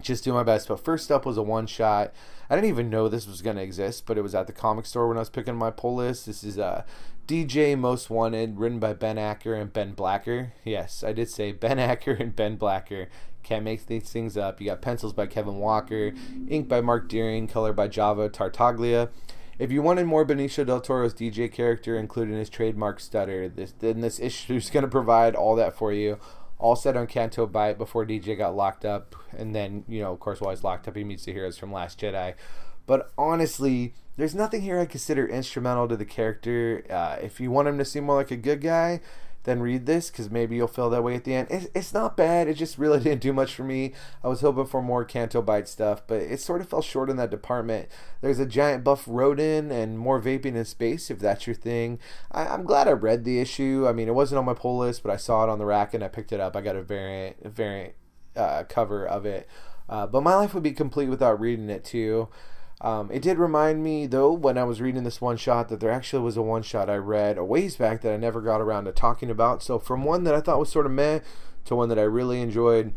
Just doing my best. But first up was a one shot. I didn't even know this was going to exist, but it was at the comic store when I was picking my pull list. This is uh, DJ Most Wanted, written by Ben Acker and Ben Blacker. Yes, I did say Ben Acker and Ben Blacker. Can't make these things up. You got pencils by Kevin Walker, ink by Marc Deering, color by Java Tartaglia. If you wanted more Benicio del Toro's DJ character, including his trademark stutter, this then this issue is going to provide all that for you. All set on Canto Bight before DJ got locked up, and then you know, of course, while he's locked up, he meets the heroes from Last Jedi. But honestly, there's nothing here I consider instrumental to the character. Uh, if you want him to seem more like a good guy, then read this because maybe you'll feel that way at the end. It's, it's not bad. It just really didn't do much for me. I was hoping for more Canto Bight stuff, but it sort of fell short in that department. There's a giant buff rodent and more vaping in space if that's your thing. I, am glad I read the issue. I mean, it wasn't on my pull list, but I saw it on the rack and I picked it up. I got a variant, a variant uh, cover of it. Uh, but my life would be complete without reading it too. Um, it did remind me, though, when I was reading this one shot, that there actually was a one shot I read a ways back that I never got around to talking about. So, from one that I thought was sort of meh to one that I really enjoyed,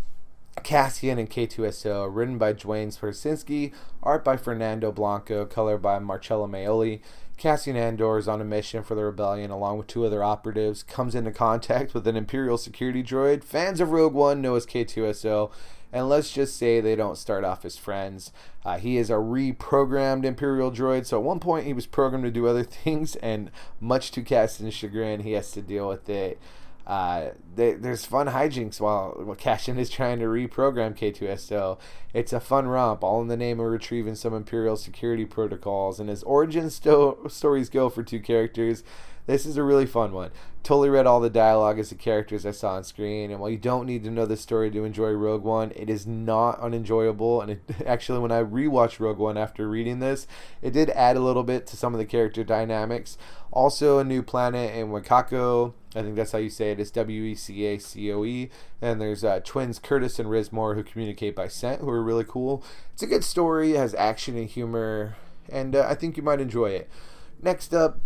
Cassian and K2SO, written by Duane Swierczynski, art by Fernando Blanco, color by Marcelo Maiolo. Cassian Andor is on a mission for the rebellion along with two other operatives, comes into contact with an Imperial security droid. Fans of Rogue One know as K2SO and let's just say they don't start off as friends. Uh, he is a reprogrammed Imperial droid, so at one point he was programmed to do other things, and much to Cassian's chagrin, he has to deal with it. Uh, they, there's fun hijinks while, while Cassian is trying to reprogram K2SO. It's a fun romp, all in the name of retrieving some Imperial security protocols. And as origin sto- stories go for two characters, this is a really fun one. Totally read all the dialogue as the characters I saw on screen, and while you don't need to know the story to enjoy Rogue One, it is not unenjoyable. And it, actually, when I rewatched Rogue One after reading this, it did add a little bit to some of the character dynamics. Also, a new planet in Wecacoe. I think that's how you say it. It's W E C A C O E. And there's uh, twins Curtis and Rismore who communicate by scent, who are really cool. It's a good story, it has action and humor, and uh, I think you might enjoy it. Next up,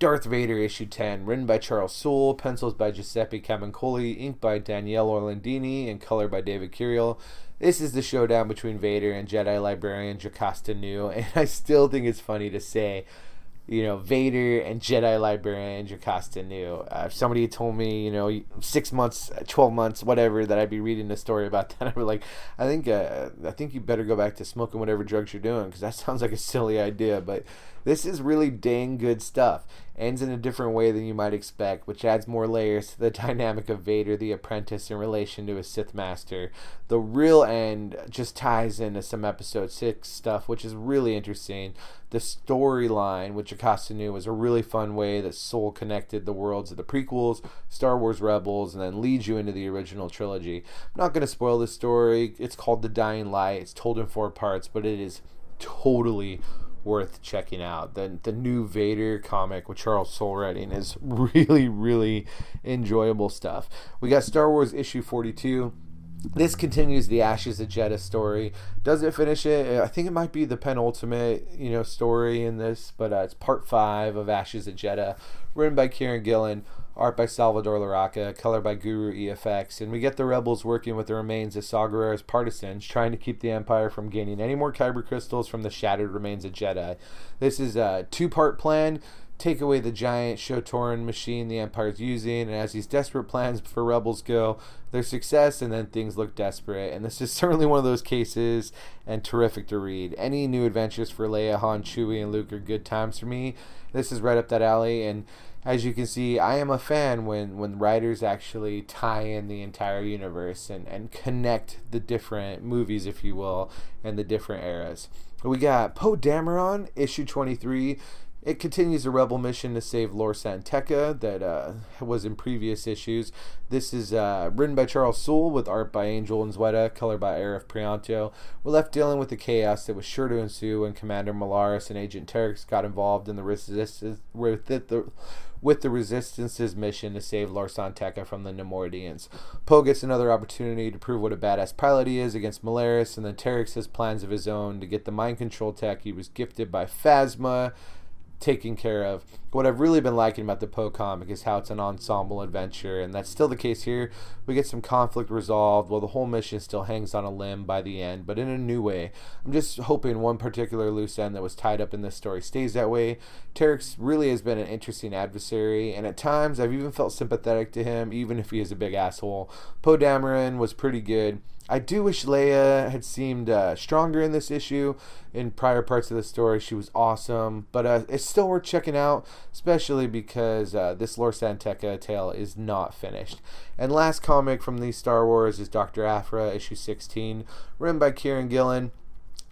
Darth Vader issue 10, written by Charles Soule, pencils by Giuseppe Camuncoli, ink by Daniele Orlandini, and color by David Curiel. This is the showdown between Vader and Jedi librarian Jocasta Nu, and I still think it's funny to say you know, Vader and Jedi librarian Jocasta Nu. Uh, if somebody told me, you know, six months, twelve months, whatever, that I'd be reading a story about that, I'd be like, I think, uh, I think you better go back to smoking whatever drugs you're doing because that sounds like a silly idea. But this is really dang good stuff, ends in a different way than you might expect, which adds more layers to the dynamic of Vader the apprentice in relation to his Sith master. The real end just ties into some episode 6 stuff, which is really interesting. The storyline with Jocasta Nu was a really fun way that Soule connected the worlds of the prequels, Star Wars Rebels, and then leads you into the original trilogy. I'm not going to spoil the story. It's called The Dying Light. It's told in four parts, but it is totally worth checking out. The the new Vader comic with Charles Soule writing is really really enjoyable stuff. We got Star Wars issue 42 this continues the Ashes of Jedha story. Does it finish it? I think it might be the penultimate, you know, story in this, but uh, it's part five of Ashes of Jedha, written by Kieron Gillen, art by Salvador Larroca, color by Guru EFX, and we get the rebels working with the remains of Saw partisans, trying to keep the Empire from gaining any more kyber crystals from the shattered remains of Jedha. This is a two-part plan take away the giant Shu-Torun machine the Empire's using, and as these desperate plans for rebels go, their success and then things look desperate. And this is certainly one of those cases and terrific to read. Any new adventures for Leia, Han, Chewie, and Luke are good times for me. This is right up that alley, and as you can see, I am a fan when, when writers actually tie in the entire universe and, and connect the different movies, if you will, and the different eras. We got Poe Dameron, issue 23. It continues the rebel mission to save Lor San Tekka that uh, was in previous issues. This is uh, written by Charles Soule with art by Angel and Unzueta, color by Arif Prianto. We're left dealing with the chaos that was sure to ensue when Commander Malarus and Agent Terex got involved in the resistance with it, the with the Resistance's mission to save Lor San Tekka from the Neimoidians. Poe gets another opportunity to prove what a badass pilot he is against Malarus, and then Terex has plans of his own to get the mind control tech he was gifted by Phasma taken care of. What I've really been liking about the Poe comic is how it's an ensemble adventure, and that's still the case here. We get some conflict resolved while the whole mission still hangs on a limb by the end, but in a new way. I'm just hoping one particular loose end that was tied up in this story stays that way. Terex really has been an interesting adversary, and at times I've even felt sympathetic to him, even if he is a big asshole. Poe Dameron was pretty good. I do wish Leia had seemed uh, stronger in this issue. In prior parts of the story, she was awesome, but uh, it's still worth checking out, especially because uh, this Lor San Tekka tale is not finished. And last comic from the Star Wars is Doctor Aphra, issue 16, written by Kieron Gillen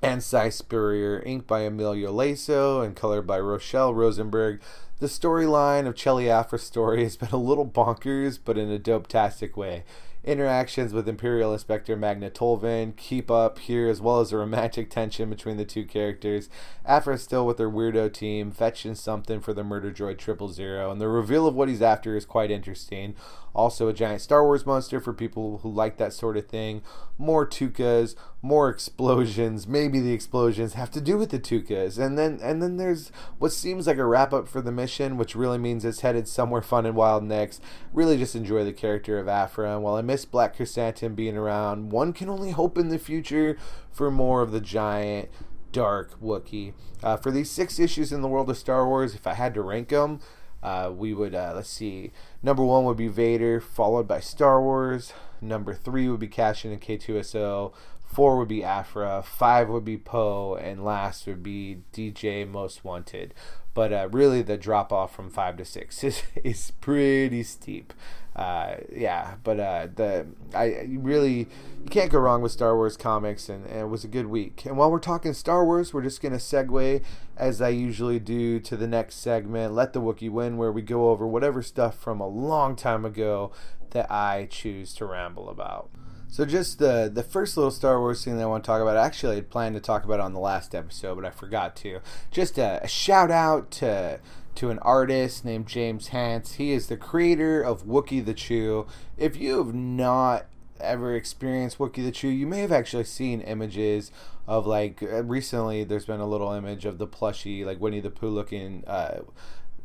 and Si Spurrier, inked by Emilio Laiso, and colored by Rachelle Rosenberg. The storyline of Chelli Aphra's story has been a little bonkers, but in a dope-tastic way interactions with Imperial Inspector Magna Tolvan keep up here, as well as the romantic tension between the two characters. Aphra still with her weirdo team, fetching something for the murder droid Triple Zero, and the reveal of what he's after is quite interesting. Also, a giant Star Wars monster for people who like that sort of thing. More Tukas, more explosions. Maybe the explosions have to do with the Tukas, and then and then there's what seems like a wrap up for the mission, which really means it's headed somewhere fun and wild next. Really, just enjoy the character of Aphra, and while I miss Black Krrsantan being around, one can only hope in the future for more of the giant dark Wookiee. Uh, for these six issues in the world of Star Wars, if I had to rank them, uh, we would uh, let's see. Number one would be Vader, followed by Star Wars. Number three would be Cassian and K2SO. Four would be Aphra. Five would be Poe, and last would be DJ Most Wanted. But uh, really, the drop off from five to six is, is pretty steep uh, yeah, but uh, the I really you can't go wrong with Star Wars comics, and, and, it was a good week. And while we're talking Star Wars, we're just gonna segue as I usually do to the next segment, "Let the Wookiee Win," where we go over whatever stuff from a long time ago that I choose to ramble about. So just the the first little Star Wars thing that I want to talk about. Actually, I had planned to talk about on the last episode, but I forgot to. Just a, a shout out to to an artist named James Hance. He is the creator of Wookiee the Chew. If you have not ever experienced Wookiee the Chew, you may have actually seen images of like recently. There's been a little image of the plushy, like Winnie the Pooh looking uh,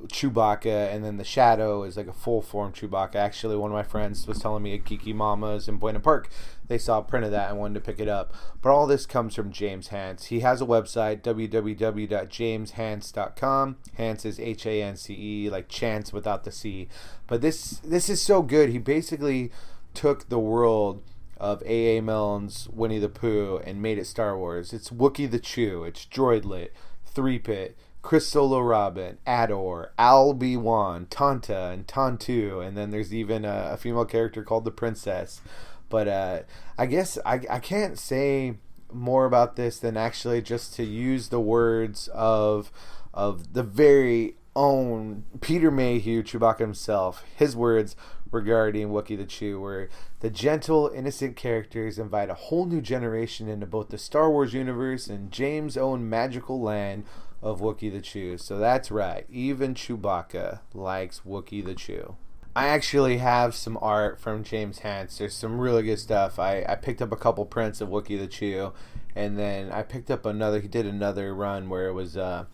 Chewbacca, and then the shadow is like a full form Chewbacca. Actually, one of my friends was telling me at Kiki Mama's in Buena Park, they saw a print of that and wanted to pick it up. But all this comes from James Hance. He has a website, www.jameshance.com. Hance is H A N C E, like chance without the C. But this this is so good. He basically took the world of A.A. Milne's Winnie the Pooh and made it Star Wars. It's Wookiee the Chew, it's Droidlet, Three Pit, Chris Solo Robin, Ador, Albi Wan, Tanta, and Tantu, and then there's even a, a female character called the Princess. But uh, I guess I, I can't say more about this than actually just to use the words of of the very own Peter Mayhew, Chewbacca himself, his words regarding Wookiee the Chew, where the gentle, innocent characters invite a whole new generation into both the Star Wars universe and James' own magical land of Wookiee the Chew. So that's right, even Chewbacca likes Wookiee the Chew. I actually have some art from James Hance. There's some really good stuff. I, I picked up a couple prints of Wookiee the Chew, and then I picked up another. He did another run where it was uh,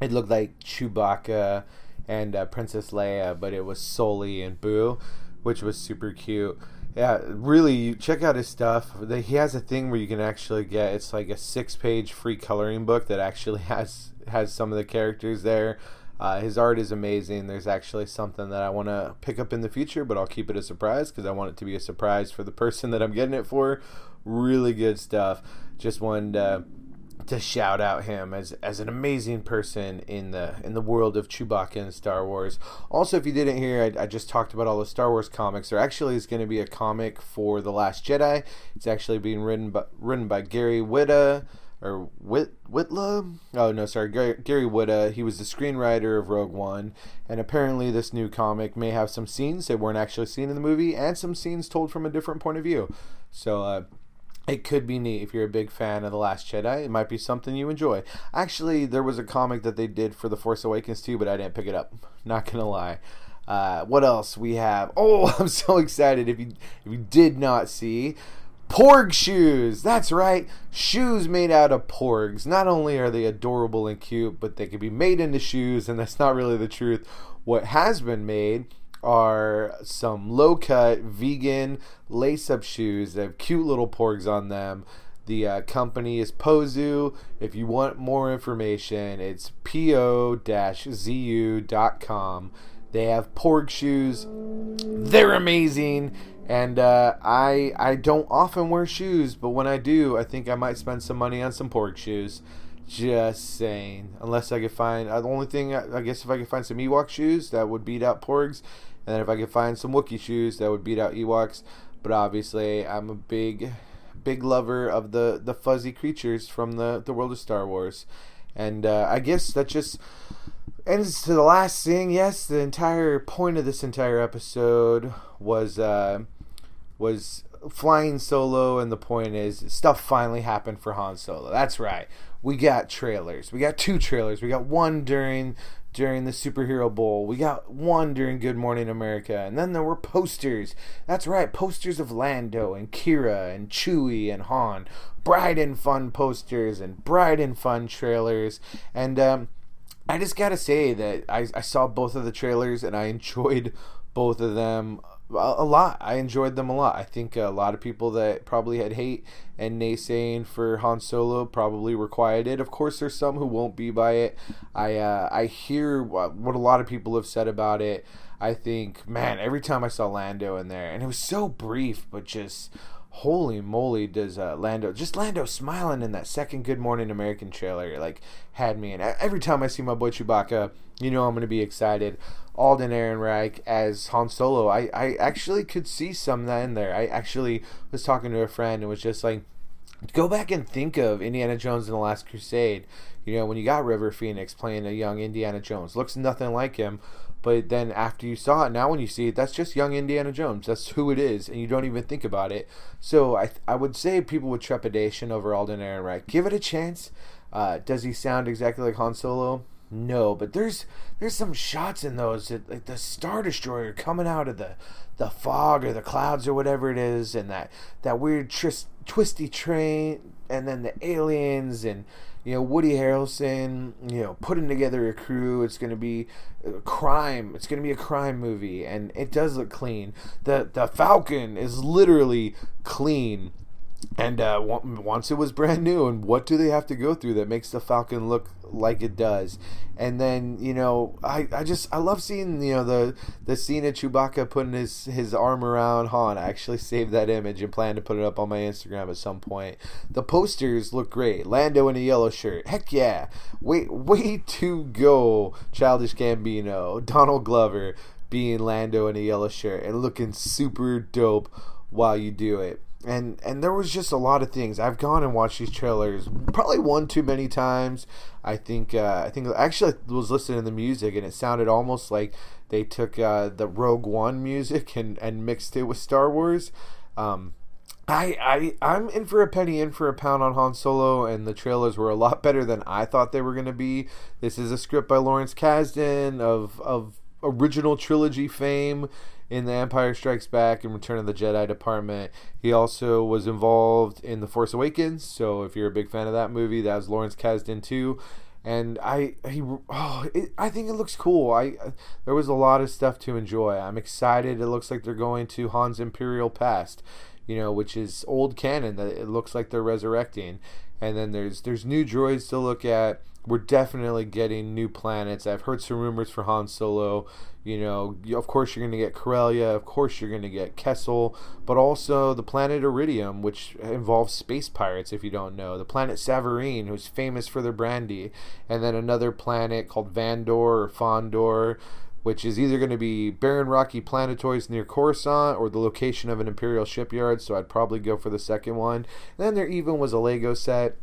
it looked like Chewbacca and uh, Princess Leia, but it was Sully and Boo, which was super cute. Yeah, really, check out his stuff. He has a thing where you can actually get it's like a six-page free coloring book that actually has has some of the characters there. Uh, his art is amazing. There's actually something that I want to pick up in the future, but I'll keep it a surprise because I want it to be a surprise for the person that I'm getting it for. Really good stuff. Just wanted to to shout out him as as an amazing person in the in the world of Chewbacca and Star Wars. Also, if you didn't hear, I, I just talked about all the Star Wars comics. There actually is going to be a comic for the Last Jedi. It's actually being written by written by Gary Whitta or Whit Whitla. Oh no, sorry, Gary, Gary Whitta. He was the screenwriter of Rogue One, and apparently this new comic may have some scenes that weren't actually seen in the movie, and some scenes told from a different point of view. So. Uh, it could be neat if you're a big fan of The Last Jedi. It might be something you enjoy. Actually, there was a comic that they did for The Force Awakens too, but I didn't pick it up. Not gonna lie. Uh, what else we have? Oh, I'm so excited! If you if you did not see, Porg shoes. That's right, shoes made out of porgs. Not only are they adorable and cute, but they can be made into shoes, and that's not really the truth. What has been made are some low cut vegan lace up shoes that have cute little porgs on them. The uh, company is Pozu. If you want more information, it's po-zu.com. They have porg shoes. They're amazing. And uh, I I don't often wear shoes, but when I do, I think I might spend some money on some porg shoes. Just saying. Unless I could find uh, the only thing I guess if I could find some Ewok shoes that would beat out porgs, and then if I could find some Wookiee shoes that would beat out Ewoks. But obviously, I'm a big, big lover of the, the fuzzy creatures from the, the world of Star Wars. And uh, I guess that just ends to the last thing. Yes, the entire point of this entire episode was uh, was flying solo, and the point is stuff finally happened for Han Solo. That's right. We got trailers. We got two trailers. We got one during during the Superhero Bowl. We got one during Good Morning America. And then there were posters. That's right, posters of Lando and Qi'ra and Chewie and Han. Bright and fun posters and bright and fun trailers. And um, I just got to say that I, I saw both of the trailers and I enjoyed both of them a lot. I enjoyed them a lot. I think a lot of people that probably had hate and naysaying for Han Solo probably were quieted. Of course, there's some who won't be by it. I uh, I hear what a lot of people have said about it. I think, man, every time I saw Lando in there, and it was so brief, but just holy moly does uh, Lando just Lando smiling in that second Good Morning American trailer like had me and every time I see my boy Chewbacca you know I'm gonna be excited. Alden Ehrenreich as Han Solo. I, I actually could see some of that in there. I actually was talking to a friend and was just like go back and think of Indiana Jones in the Last Crusade. You know when you got River Phoenix playing a young Indiana Jones looks nothing like him but then after you saw it, now when you see it, that's just young Indiana Jones. That's who it is, and you don't even think about it. So I I would say people with trepidation over Alden Ehrenreich, give it a chance. Uh, does he sound exactly like Han Solo? No, but there's there's some shots in those that, like the Star Destroyer coming out of the the fog or the clouds or whatever it is, and that that weird tris- twisty train, and then the aliens and you know Woody Harrelson, you know, putting together a crew. It's going to be a crime. It's going to be a crime movie, and it does look clean. the The Falcon is literally clean. And uh, once it was brand new, and what do they have to go through that makes the Falcon look like it does? And then you know, I, I just I love seeing you know the the scene of Chewbacca putting his his arm around Han. I actually saved that image and plan to put it up on my Instagram at some point. The posters look great. Lando in a yellow shirt, heck yeah! Wait, way to go, Childish Gambino, Donald Glover being Lando in a yellow shirt and looking super dope while you do it and and there was just a lot of things. I've gone and watched these trailers probably one too many times. I think uh, I think actually I was listening to the music and it sounded almost like they took uh, the Rogue One music and and mixed it with Star Wars. Um, I, I I'm in for a penny, in for a pound on Han Solo, and the trailers were a lot better than I thought they were going to be. This is a script by Lawrence Kasdan of of original trilogy fame in The Empire Strikes Back and Return of the Jedi department. He also was involved in The Force Awakens, so if you're a big fan of that movie, that was Lawrence Kasdan too. And I he oh it, I think it looks cool. I uh, there was a lot of stuff to enjoy. I'm excited. It looks like they're going to Han's Imperial past, you know, which is old canon that it looks like they're resurrecting. And then there's there's new droids to look at we're definitely getting new planets. I've heard some rumors for Han Solo. You know, of course you're going to get Corellia, of course you're going to get Kessel, but also the planet Iridium, which involves space pirates. If you don't know, the planet Savareen, who's famous for their brandy, and then another planet called Vandor or Fondor. Which is either going to be barren rocky planetoids near Coruscant or the location of an Imperial shipyard, so I'd probably go for the second one. And then there even was a Lego set.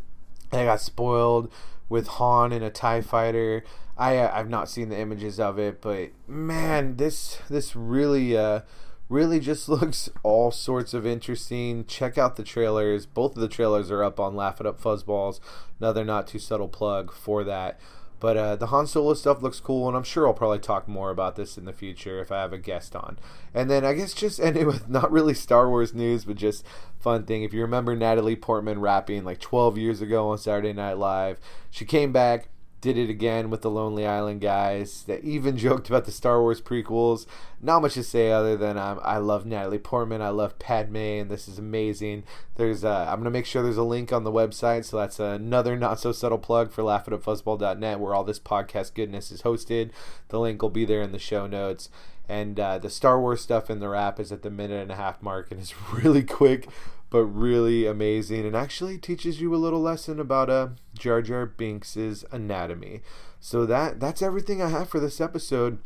I got spoiled with Han and a Tie Fighter. I uh, I've not seen the images of it, but man, this this really uh really just looks all sorts of interesting. Check out the trailers. Both of the trailers are up on Laugh It Up Fuzzballs. Another not too subtle plug for that. But uh, the Han Solo stuff looks cool, and I'm sure I'll probably talk more about this in the future if I have a guest on. And then I guess just ending with not really Star Wars news, but just fun thing. If you remember Natalie Portman rapping like 12 years ago on Saturday Night Live, she came back did it again with the Lonely Island guys. That even joked about the Star Wars prequels. Not much to say other than um, I love Natalie Portman. I love Padme, and this is amazing. There's uh, I'm gonna make sure there's a link on the website, so that's another not so subtle plug for laughitupfuzzball.net, where all this podcast goodness is hosted. The link will be there in the show notes. And uh, the Star Wars stuff in the wrap is at the minute and a half mark, and it's really quick but really amazing and actually teaches you a little lesson about uh, Jar Jar Binks's anatomy. So that that's everything I have for this episode.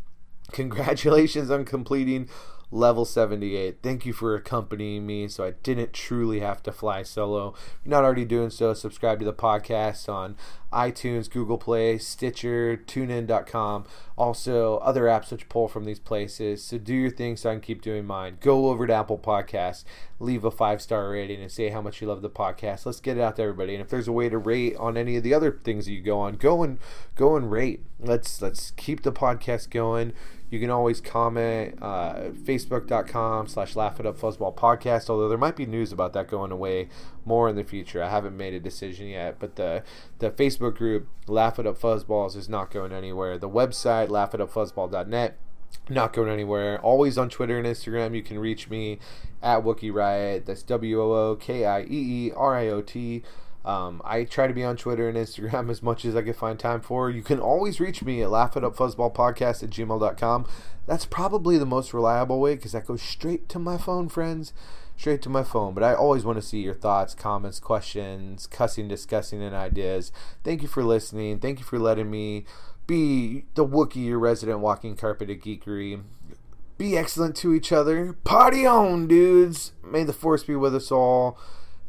Congratulations on completing level 78. Thank you for accompanying me so I didn't truly have to fly solo. If you're not already doing so, subscribe to the podcast on iTunes, Google Play, Stitcher, TuneIn.com, also other apps which pull from these places. So do your thing so I can keep doing mine. Go over to Apple Podcasts, leave a five star rating, and say how much you love the podcast. Let's get it out to everybody. And if there's a way to rate on any of the other things that you go on, go and go and rate. Let's let's keep the podcast going. You can always comment uh, facebook.com slash laugh it up fuzzball podcast, although there might be news about that going away more in the future. I haven't made a decision yet, but the the Facebook group Laugh It Up Fuzzballs is not going anywhere. The website laugh it up laughitupfuzzball.net not going anywhere. Always on Twitter and Instagram. You can reach me at Wookiee Riot. That's W O O K I E E R I O T. Um, I try to be on Twitter and Instagram as much as I can find time for. You can always reach me at laughitupfuzzballpodcast at gmail.com. That's probably the most reliable way because that goes straight to my phone, friends. Straight to my phone. But I always want to see your thoughts, comments, questions, cussing, discussing, and ideas. Thank you for listening. Thank you for letting me be the Wookiee, your resident walking carpet of geekery. Be excellent to each other. Party on, dudes. May the force be with us all.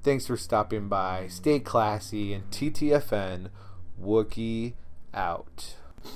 Thanks for stopping by. Stay classy and TTFN Wookiee out.